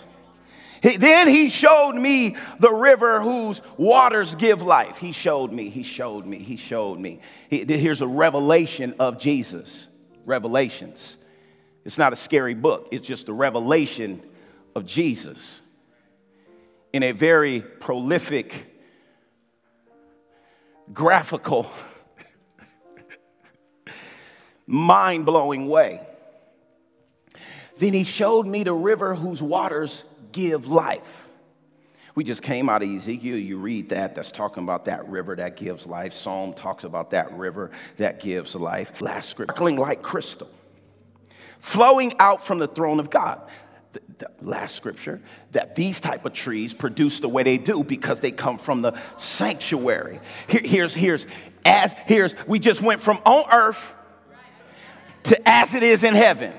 He, then he showed me the river whose waters give life. He showed me, he showed me, he showed me. He, here's a revelation of Jesus. Revelations. It's not a scary book, it's just a revelation of Jesus in a very prolific, graphical, mind blowing way. Then he showed me the river whose waters give life. We just came out of Ezekiel. You read that, that's talking about that river that gives life. Psalm talks about that river that gives life. Last scripture, sparkling like crystal, flowing out from the throne of God. The, the last scripture that these type of trees produce the way they do because they come from the sanctuary. Here, here's here's as here's we just went from on earth to as it is in heaven.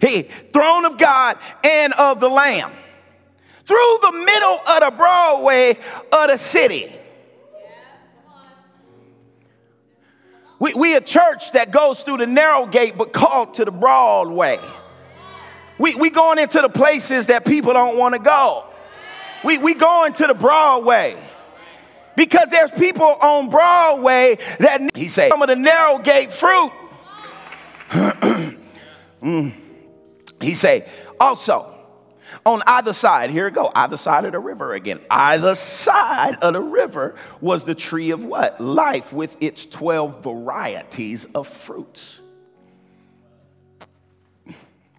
He, throne of God and of the Lamb. Through the middle of the Broadway of the city. We, we a church that goes through the narrow gate but called to the broad way. We, we going into the places that people don't want to go. We, we going to the Broadway because there's people on Broadway that he say some of the narrow gate fruit. mm. He say, also, on either side, here we go, either side of the river again. Either side of the river was the tree of what? Life with its 12 varieties of fruits.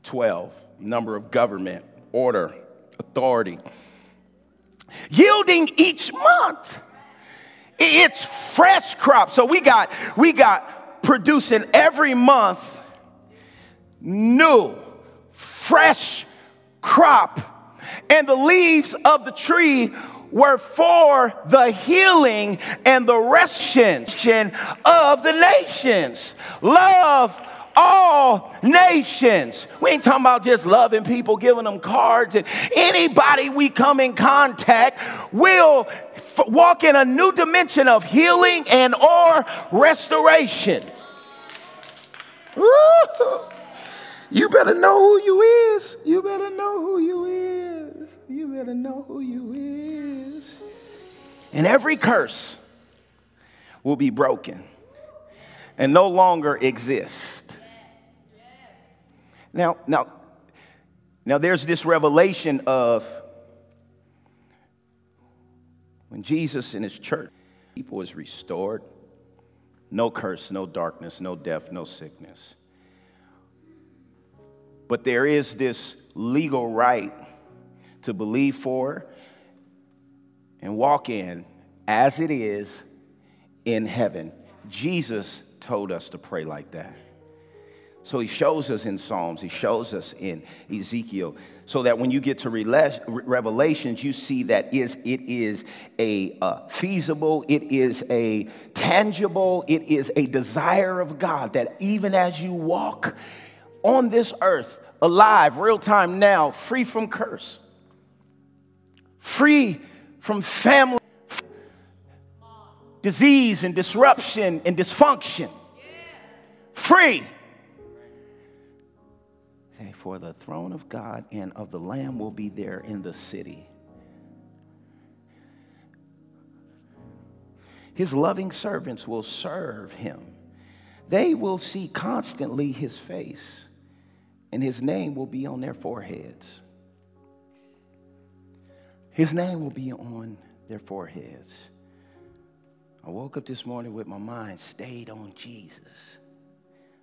12, number of government, order, authority. Yielding each month its fresh crop. So we got, we got producing every month new fresh crop, and the leaves of the tree were for the healing and the restoration of the nations. Love all nations. We ain't talking about just loving people, giving them cards, and anybody we come in contact will f- walk in a new dimension of healing and or restoration. Woo! You better know who you is. You better know who you is. You better know who you is. And every curse will be broken and no longer exist. Now, now, now there's this revelation of when Jesus in his church, people was restored. No curse, no darkness, no death, no sickness. But there is this legal right to believe for and walk in as it is in heaven. Jesus told us to pray like that. So he shows us in Psalms, he shows us in Ezekiel, so that when you get to Revelations, you see that is it is a uh, feasible, it is a tangible, it is a desire of God that even as you walk on this earth, alive, real time now, free from curse, free from family, disease and disruption and dysfunction, free. For the throne of God and of the Lamb will be there in the city. His loving servants will serve him. They will see constantly his face and his name will be on their foreheads. His name will be on their foreheads. I woke up this morning with my mind stayed on Jesus.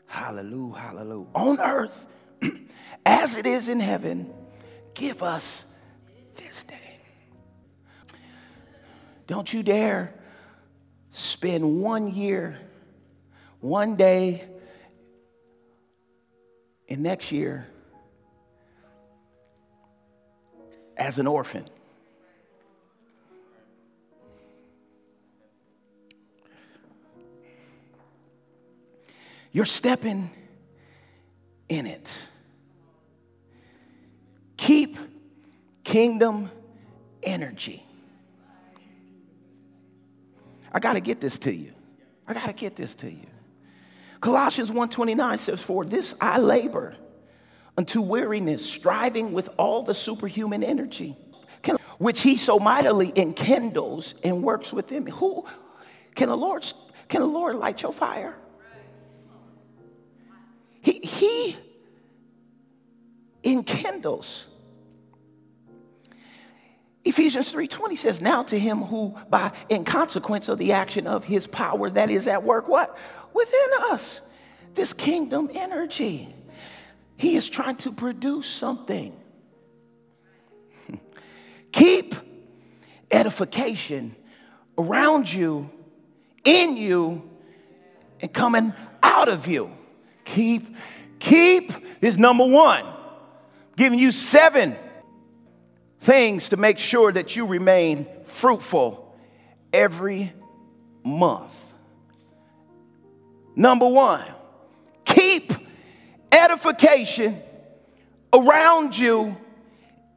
Hallelujah, hallelujah. On earth, as it is in heaven, give us this day. Don't you dare spend one year, one day, and next year as an orphan. You're stepping in it. Keep kingdom energy. I got to get this to you. I got to get this to you. Colossians 1:29 says for this I labor unto weariness striving with all the superhuman energy which he so mightily enkindles and works within me. Who can the Lord can the Lord light your fire? He he enkindles. Ephesians 3:20 says, "Now to him who by in consequence of the action of his power that is at work what? Within us. This kingdom energy. He is trying to produce something. Keep edification around you, in you, and coming out of you. Keep, keep is number one. Giving you seven things to make sure that you remain fruitful every month. Number one, keep edification around you,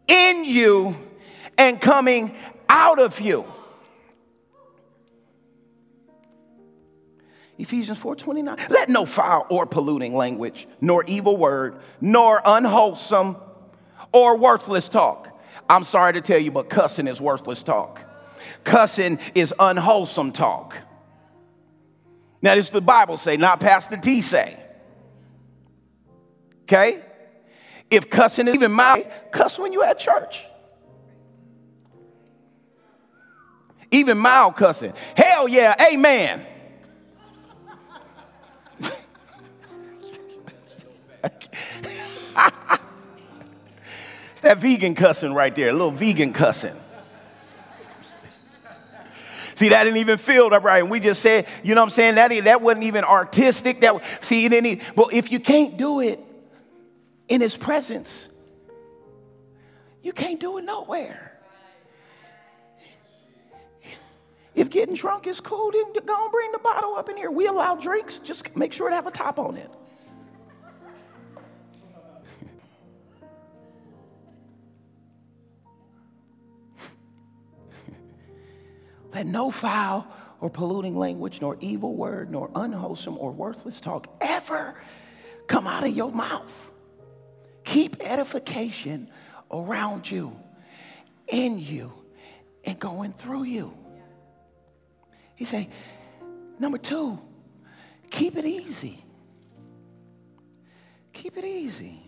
in you, and coming out of you. Ephesians 4:29. Let no foul or polluting language, nor evil word, nor unwholesome or worthless talk. I'm sorry to tell you, but cussing is worthless talk. Cussing is unwholesome talk. Now, this is the Bible say, not Pastor T say. Okay? If cussing is even mild, cuss when you at church. Even mild cussing. Hell yeah, amen. it's that vegan cussing right there, a little vegan cussing. See, that didn't even feel that right. And we just said, you know what I'm saying? That, that wasn't even artistic. That see, it didn't even, but if you can't do it in his presence, you can't do it nowhere. If getting drunk is cool, then go and bring the bottle up in here. We allow drinks, just make sure to have a top on it. Let no foul or polluting language, nor evil word, nor unwholesome or worthless talk ever come out of your mouth. Keep edification around you, in you, and going through you. He say, number two, keep it easy. Keep it easy.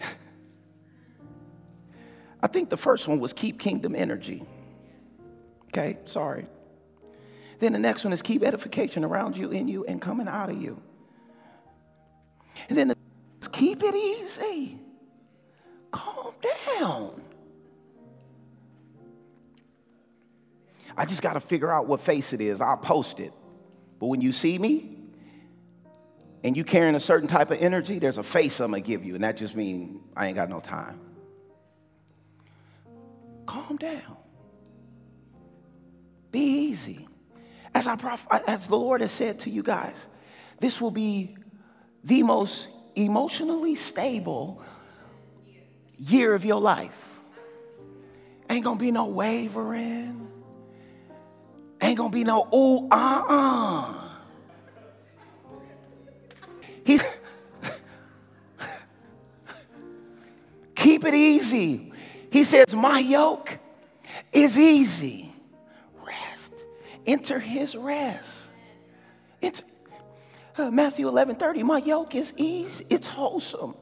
I think the first one was keep kingdom energy. Okay, sorry. Then the next one is keep edification around you, in you, and coming out of you. And then the, keep it easy. Calm down. I just got to figure out what face it is. I'll post it. But when you see me and you carrying a certain type of energy, there's a face I'm going to give you. And that just means I ain't got no time. Calm down. Be easy. As, I prof- as the Lord has said to you guys, this will be the most emotionally stable year of your life. Ain't gonna be no wavering. Ain't gonna be no ooh, uh uh. He's keep it easy. He says, My yoke is easy enter his rest. Enter, uh, Matthew 11 30, my yoke is easy, it's wholesome.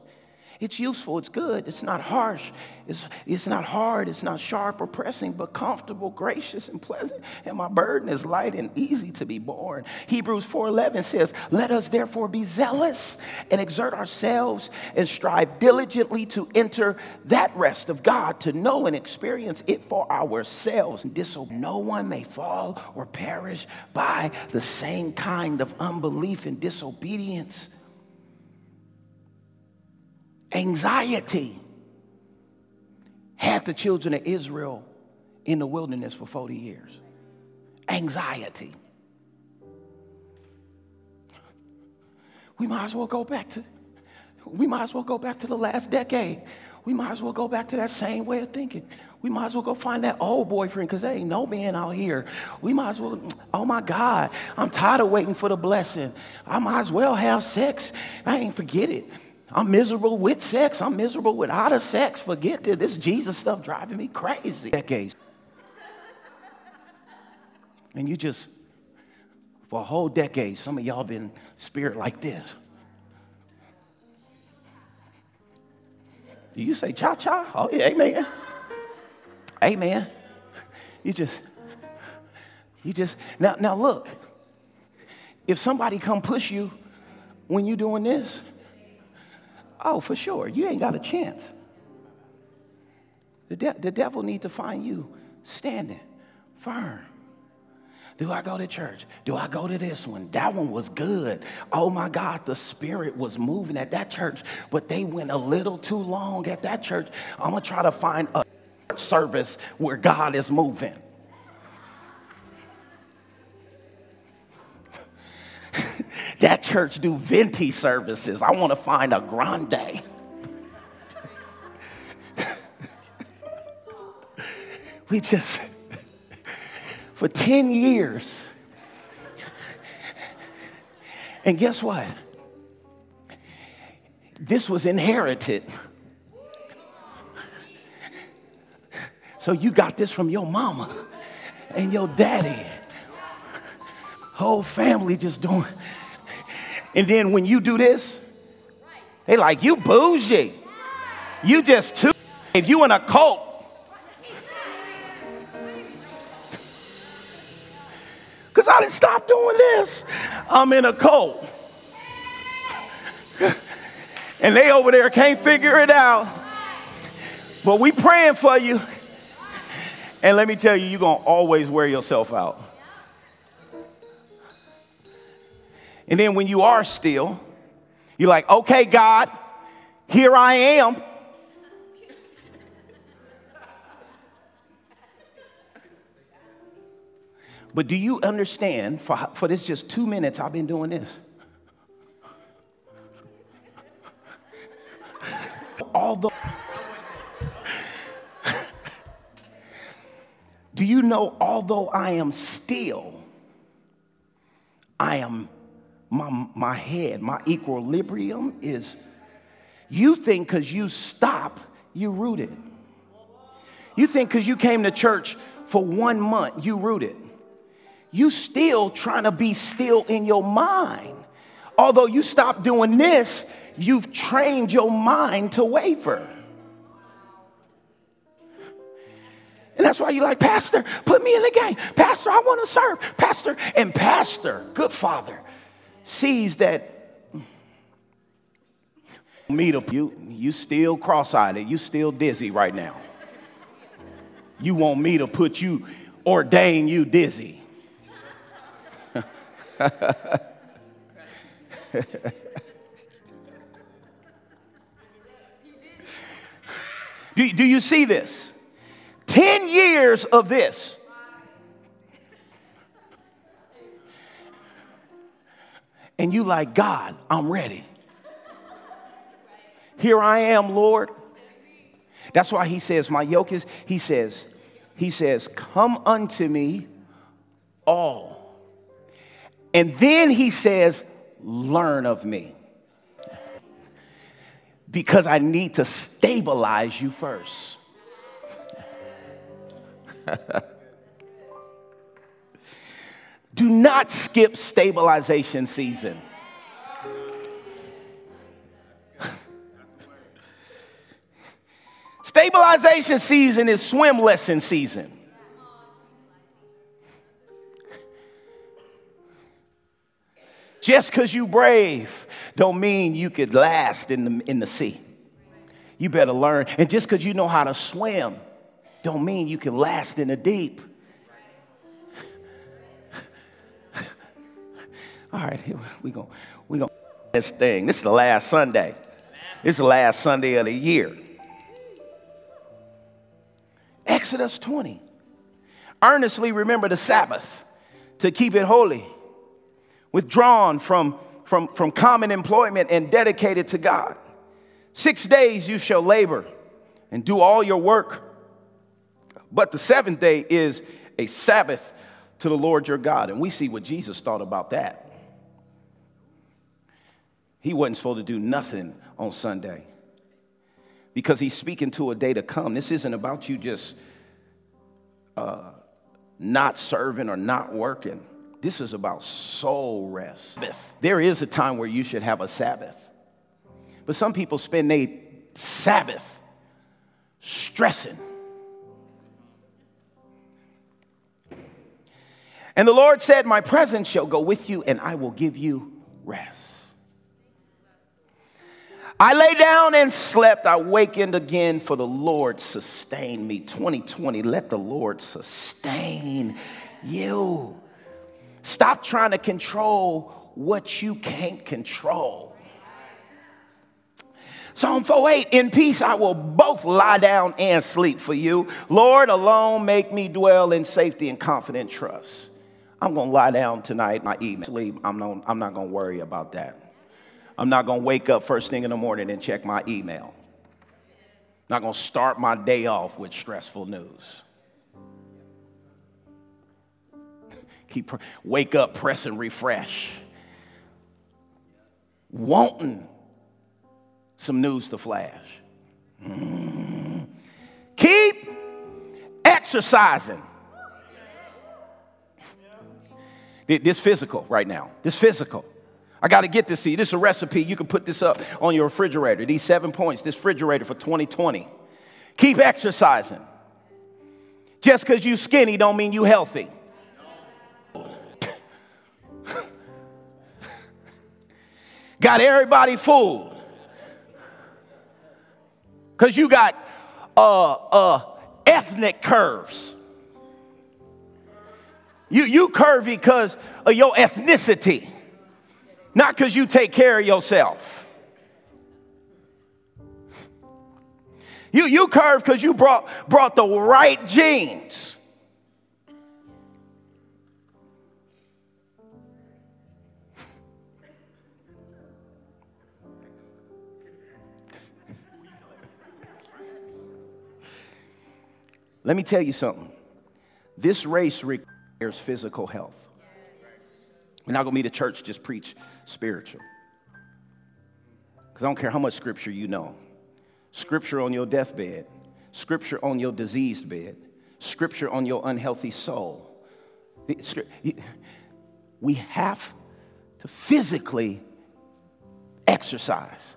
It's useful, it's good, it's not harsh, it's, it's not hard, it's not sharp or pressing, but comfortable, gracious, and pleasant. And my burden is light and easy to be borne. Hebrews 4:11 says, Let us therefore be zealous and exert ourselves and strive diligently to enter that rest of God, to know and experience it for ourselves. And disobey. No one may fall or perish by the same kind of unbelief and disobedience Anxiety had the children of Israel in the wilderness for 40 years. Anxiety. We might as well go back to we might as well go back to the last decade. we might as well go back to that same way of thinking. We might as well go find that old boyfriend because there ain't no man out here. We might as well, oh my God, I'm tired of waiting for the blessing. I might as well have sex. I ain't forget it. I'm miserable with sex. I'm miserable without a sex. Forget this. This Jesus stuff driving me crazy. Decades. And you just, for a whole decade, some of y'all been spirit like this. Do you say cha cha? Oh, yeah, amen. Amen. You just, you just, now, now look, if somebody come push you when you doing this, oh, for sure, you ain't got a chance. The, de- the devil need to find you standing firm. Do I go to church? Do I go to this one? That one was good. Oh my God, the spirit was moving at that church, but they went a little too long at that church. I'm gonna try to find a service where God is moving. that church do venti services. I want to find a grande. we just for 10 years. And guess what? This was inherited. So you got this from your mama and your daddy. Whole family just doing. And then when you do this, they like, you bougie. You just too. If you in a cult, because I didn't stop doing this. I'm in a cult. and they over there can't figure it out. But we praying for you. And let me tell you, you're going to always wear yourself out. And then when you are still, you're like, okay, God, here I am. But do you understand, for, for this just two minutes, I've been doing this. Although, do you know, although I am still, I am, my, my head, my equilibrium is, you think because you stop, you rooted. You think because you came to church for one month, you rooted you still trying to be still in your mind. Although you stop doing this, you've trained your mind to waver. And that's why you like, Pastor, put me in the game. Pastor, I want to serve. Pastor, and Pastor, good father, sees that meet up you, you still cross-eyed, you still dizzy right now. You want me to put you, ordain you dizzy. do, do you see this? 10 years of this. And you like, God, I'm ready. Here I am, Lord. That's why he says, My yoke is, he says, he says, Come unto me all and then he says, Learn of me. Because I need to stabilize you first. Do not skip stabilization season. stabilization season is swim lesson season. Just because you brave don't mean you could last in the, in the sea. You better learn. And just because you know how to swim don't mean you can last in the deep. All right, we go. We go. This thing. This is the last Sunday. This is the last Sunday of the year. Exodus 20. Earnestly remember the Sabbath to keep it holy withdrawn from, from, from common employment and dedicated to God. Six days you shall labor and do all your work. But the seventh day is a Sabbath to the Lord your God. And we see what Jesus thought about that. He wasn't supposed to do nothing on Sunday because he's speaking to a day to come. This isn't about you just uh, not serving or not working. This is about soul rest. There is a time where you should have a Sabbath. But some people spend their Sabbath stressing. And the Lord said, My presence shall go with you, and I will give you rest. I lay down and slept. I wakened again, for the Lord sustained me. 2020, let the Lord sustain you. Stop trying to control what you can't control. Psalm 48, in peace I will both lie down and sleep for you. Lord, alone make me dwell in safety and confident trust. I'm going to lie down tonight, my email, sleep. I'm not, I'm not going to worry about that. I'm not going to wake up first thing in the morning and check my email. I'm not going to start my day off with stressful news. Keep wake up, press and refresh. Wanting some news to flash. Mm. Keep exercising. This physical right now. This physical. I got to get this to you. This is a recipe. You can put this up on your refrigerator. These seven points, this refrigerator for 2020. Keep exercising. Just because you skinny don't mean you healthy. got everybody fooled. Because you got uh, uh, ethnic curves. You, you curvy because of your ethnicity, not because you take care of yourself. You, you curve because you brought, brought the right genes. Let me tell you something. This race requires physical health. We're not going to meet a church, just preach spiritual. Because I don't care how much scripture you know. Scripture on your deathbed, scripture on your diseased bed, scripture on your unhealthy soul. We have to physically exercise.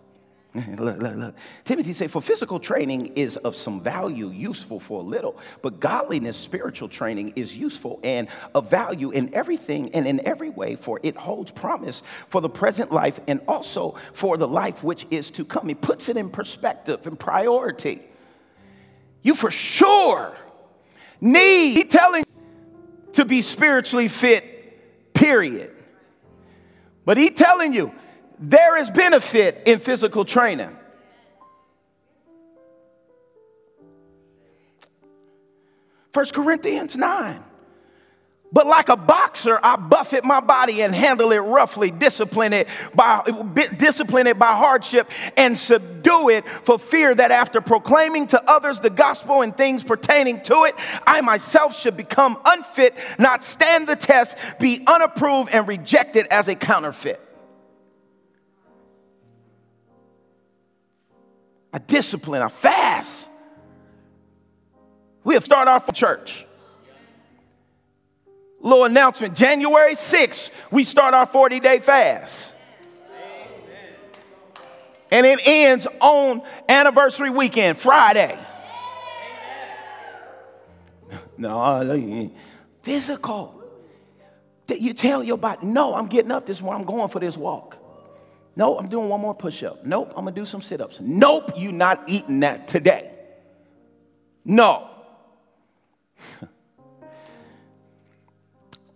look, look, look. Timothy said, For physical training is of some value, useful for a little, but godliness, spiritual training is useful and of value in everything and in every way, for it holds promise for the present life and also for the life which is to come. He puts it in perspective and priority. You for sure need, he telling to be spiritually fit, period. But he telling you, there is benefit in physical training. First Corinthians 9. But like a boxer, I buffet my body and handle it roughly, discipline it by discipline it by hardship, and subdue it for fear that after proclaiming to others the gospel and things pertaining to it, I myself should become unfit, not stand the test, be unapproved, and rejected as a counterfeit. I discipline, I fast. We have started our church. Little announcement January 6th, we start our 40 day fast. And it ends on anniversary weekend, Friday. No, uh, physical. You tell your body, no, I'm getting up this morning, I'm going for this walk. Nope, I'm doing one more push up. Nope, I'm gonna do some sit ups. Nope, you're not eating that today. No.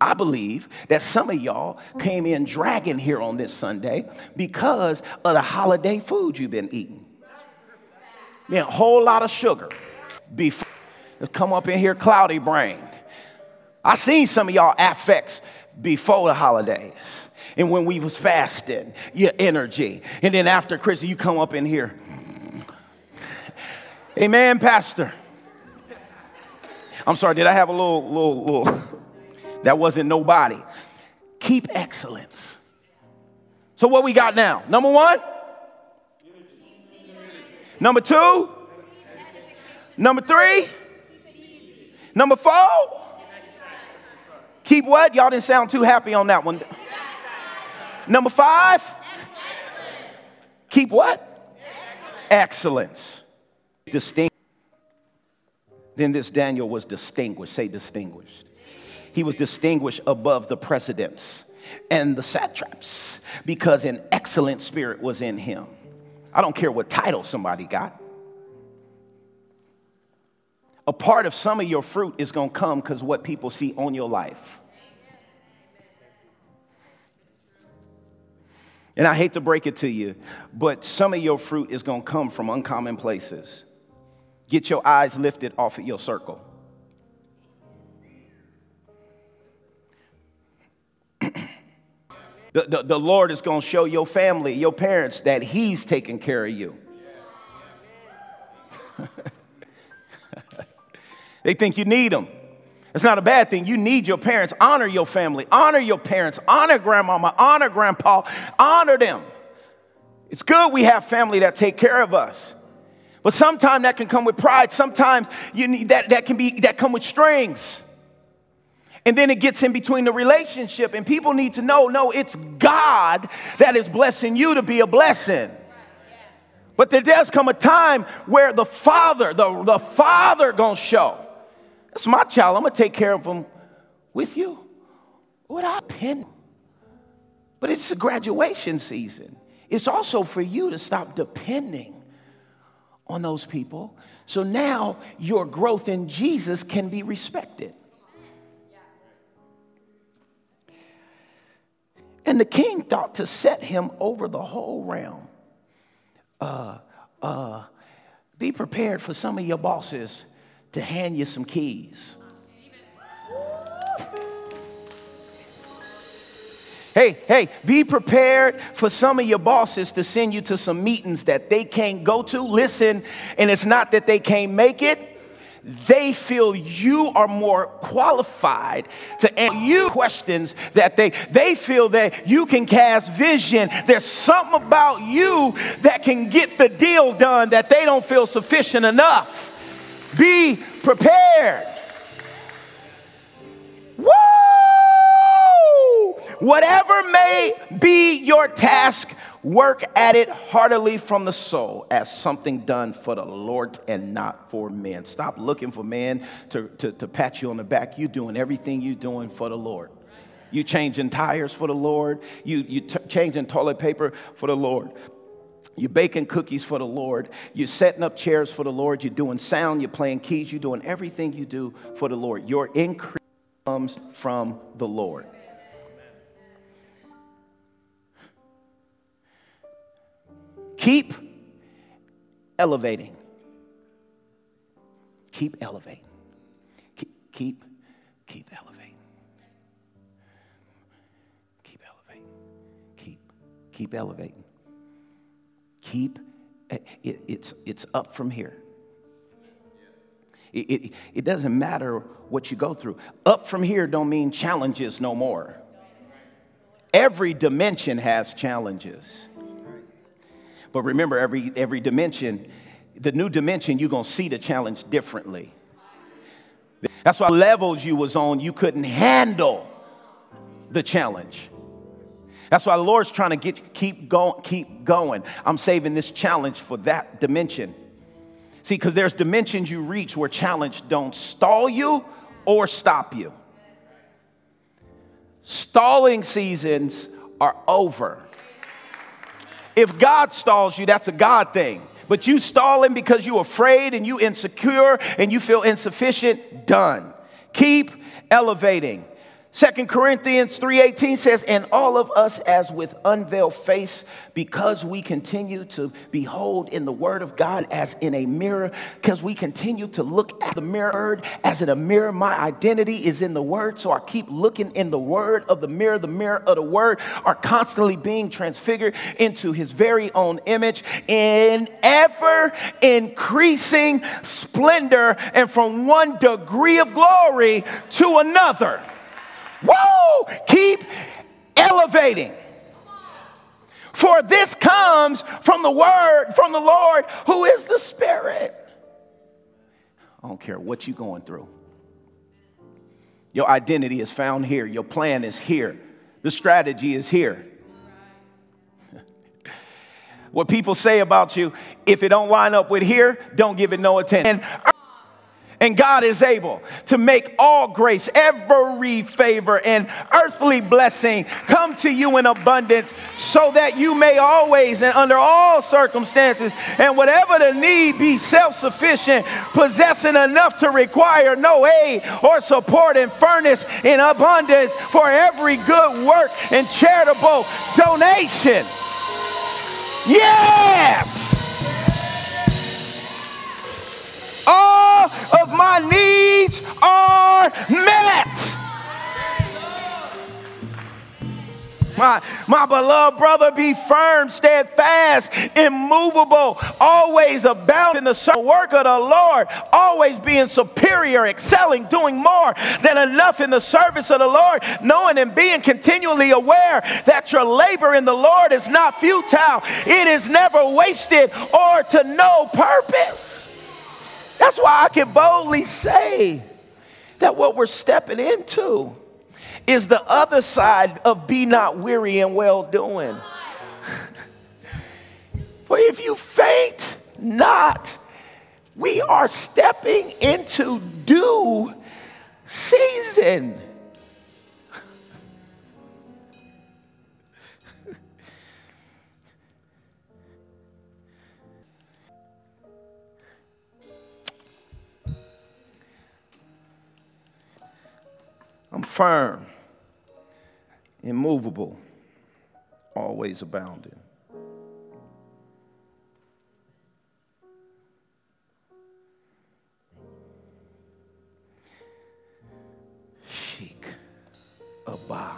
I believe that some of y'all came in dragging here on this Sunday because of the holiday food you've been eating. Man, a whole lot of sugar. Before come up in here cloudy brain. I seen some of y'all affects before the holidays and when we was fasting, your energy. And then after Christmas, you come up in here. Amen, Pastor. I'm sorry, did I have a little, little, little? That wasn't nobody. Keep excellence. So, what we got now? Number one? Number two? Number three? Number four? Keep what? Y'all didn't sound too happy on that one. Number five? Keep what? Excellence. Distinct. Then this Daniel was distinguished. Say distinguished. He was distinguished above the presidents and the satraps because an excellent spirit was in him. I don't care what title somebody got. A part of some of your fruit is going to come because what people see on your life. And I hate to break it to you, but some of your fruit is going to come from uncommon places. Get your eyes lifted off of your circle. The, the, the, Lord is going to show your family, your parents, that He's taking care of you. they think you need them. It's not a bad thing. You need your parents. Honor your family. Honor your parents. Honor grandmama. Honor grandpa. Honor them. It's good we have family that take care of us. But sometimes that can come with pride. Sometimes you need that, that can be that come with strings. And then it gets in between the relationship, and people need to know no, it's God that is blessing you to be a blessing. But there does come a time where the Father, the, the Father gonna show. That's my child. I'm gonna take care of him with you without pen. But it's a graduation season. It's also for you to stop depending on those people. So now your growth in Jesus can be respected. And the king thought to set him over the whole realm. Uh, uh, be prepared for some of your bosses to hand you some keys. Hey, hey, be prepared for some of your bosses to send you to some meetings that they can't go to. Listen, and it's not that they can't make it, they feel you are more qualified to answer you questions that they they feel that you can cast vision there's something about you that can get the deal done that they don't feel sufficient enough be prepared Woo! whatever may be your task Work at it heartily from the soul as something done for the Lord and not for men. Stop looking for men to, to, to pat you on the back. You're doing everything you're doing for the Lord. You changing tires for the Lord. You you t- changing toilet paper for the Lord. You're baking cookies for the Lord. You're setting up chairs for the Lord. You're doing sound. You're playing keys. You're doing everything you do for the Lord. Your increase comes from the Lord. Keep elevating. Keep elevating. Keep, keep, keep elevating. Keep elevating. Keep, keep elevating. Keep, eh, it, it's, it's up from here. It, it, it doesn't matter what you go through. Up from here don't mean challenges no more. Every dimension has challenges. But remember, every, every dimension, the new dimension, you're going to see the challenge differently. That's why levels you was on, you couldn't handle the challenge. That's why the Lord's trying to get keep going, keep going. I'm saving this challenge for that dimension. See, because there's dimensions you reach where challenge don't stall you or stop you. Stalling seasons are over. If God stalls you, that's a God thing. But you stalling because you're afraid and you insecure and you feel insufficient, done. Keep elevating. Second Corinthians 3:18 says, "And all of us as with unveiled face, because we continue to behold in the word of God as in a mirror, because we continue to look at the mirror as in a mirror. My identity is in the word, so I keep looking in the word of the mirror. The mirror of the word are constantly being transfigured into his very own image in ever increasing splendor and from one degree of glory to another." Whoa! Keep elevating. For this comes from the word, from the Lord, who is the Spirit. I don't care what you're going through. Your identity is found here. Your plan is here. The strategy is here. what people say about you, if it don't line up with here, don't give it no attention. And God is able to make all grace, every favor, and earthly blessing come to you in abundance so that you may always and under all circumstances and whatever the need be self sufficient, possessing enough to require no aid or support and furnace in abundance for every good work and charitable donation. Yes! Of my needs are met. My, my beloved brother, be firm, steadfast, immovable, always abound in the work of the Lord, always being superior, excelling, doing more than enough in the service of the Lord, knowing and being continually aware that your labor in the Lord is not futile, it is never wasted or to no purpose. That's why I can boldly say that what we're stepping into is the other side of be not weary and well doing. For if you faint not, we are stepping into due season. I'm firm, immovable, always abounding. Sheik Abba.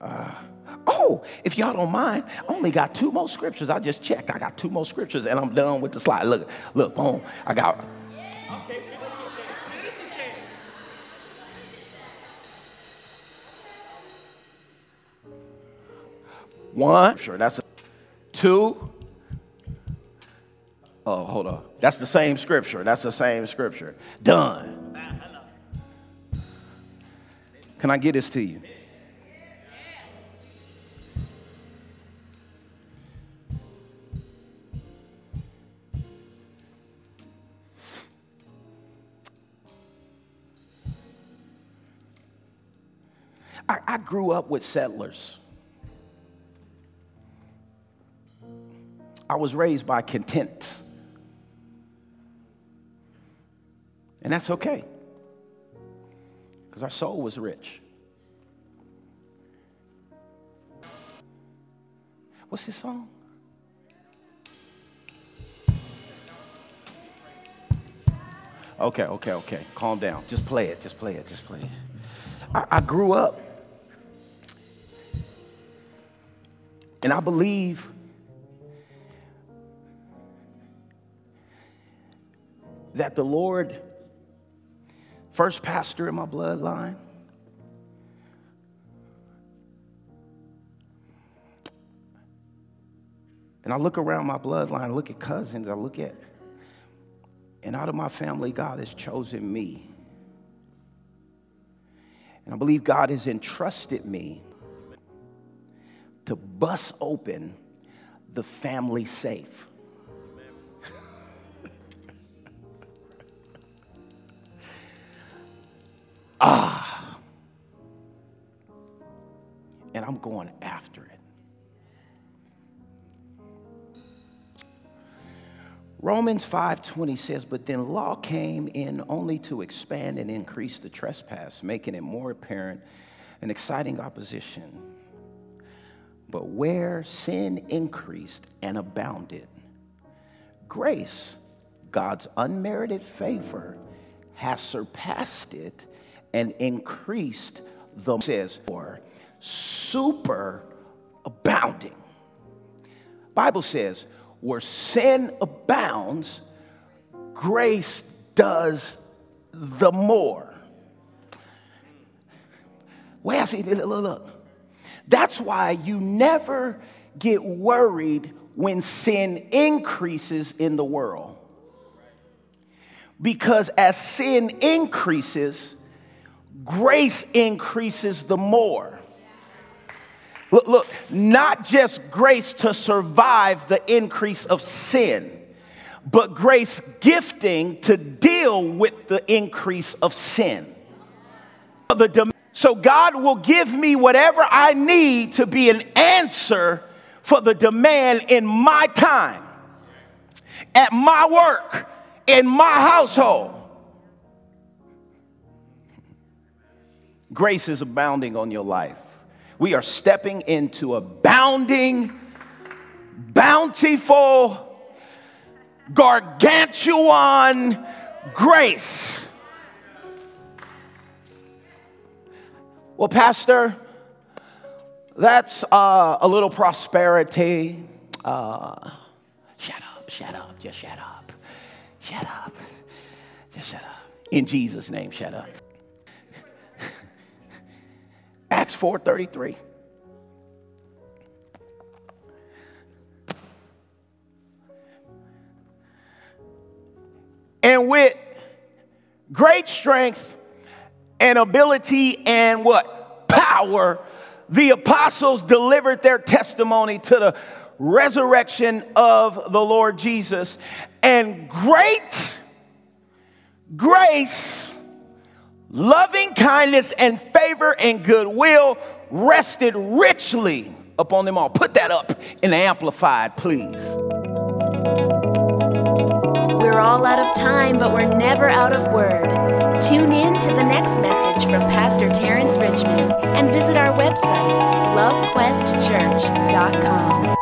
Uh, oh, if y'all don't mind, I only got two more scriptures. I just checked. I got two more scriptures and I'm done with the slide. Look, look, boom. I got One, sure, that's a two. Oh, hold on. That's the same scripture. That's the same scripture. Done. Can I get this to you? I, I grew up with settlers. I was raised by content. And that's okay, because our soul was rich. What's this song? Okay, okay, okay. Calm down. Just play it. Just play it. Just play it. I, I grew up, and I believe that the Lord, first pastor in my bloodline, and I look around my bloodline, I look at cousins, I look at, and out of my family, God has chosen me. And I believe God has entrusted me to bust open the family safe. Ah. And I'm going after it. Romans 5:20 says, "But then law came in only to expand and increase the trespass, making it more apparent and exciting opposition. But where sin increased and abounded, grace, God's unmerited favor, has surpassed it and increased the says or super abounding. Bible says, where sin abounds, grace does the more. Well, see, look, look, look. That's why you never get worried when sin increases in the world. Because as sin increases, grace increases the more. Look, look, not just grace to survive the increase of sin, but grace gifting to deal with the increase of sin. So God will give me whatever I need to be an answer for the demand in my time, at my work, in my household. Grace is abounding on your life. We are stepping into abounding, bountiful, gargantuan grace. Well, Pastor, that's uh, a little prosperity. Uh, shut up, shut up, just shut up. Shut up, just shut up. In Jesus' name, shut up. Acts 4:33. And with great strength and ability and what? Power, the apostles delivered their testimony to the resurrection of the Lord Jesus. And great grace loving kindness and favor and goodwill rested richly upon them all. Put that up in the Amplified, please. We're all out of time, but we're never out of word. Tune in to the next message from Pastor Terrence Richmond and visit our website, lovequestchurch.com.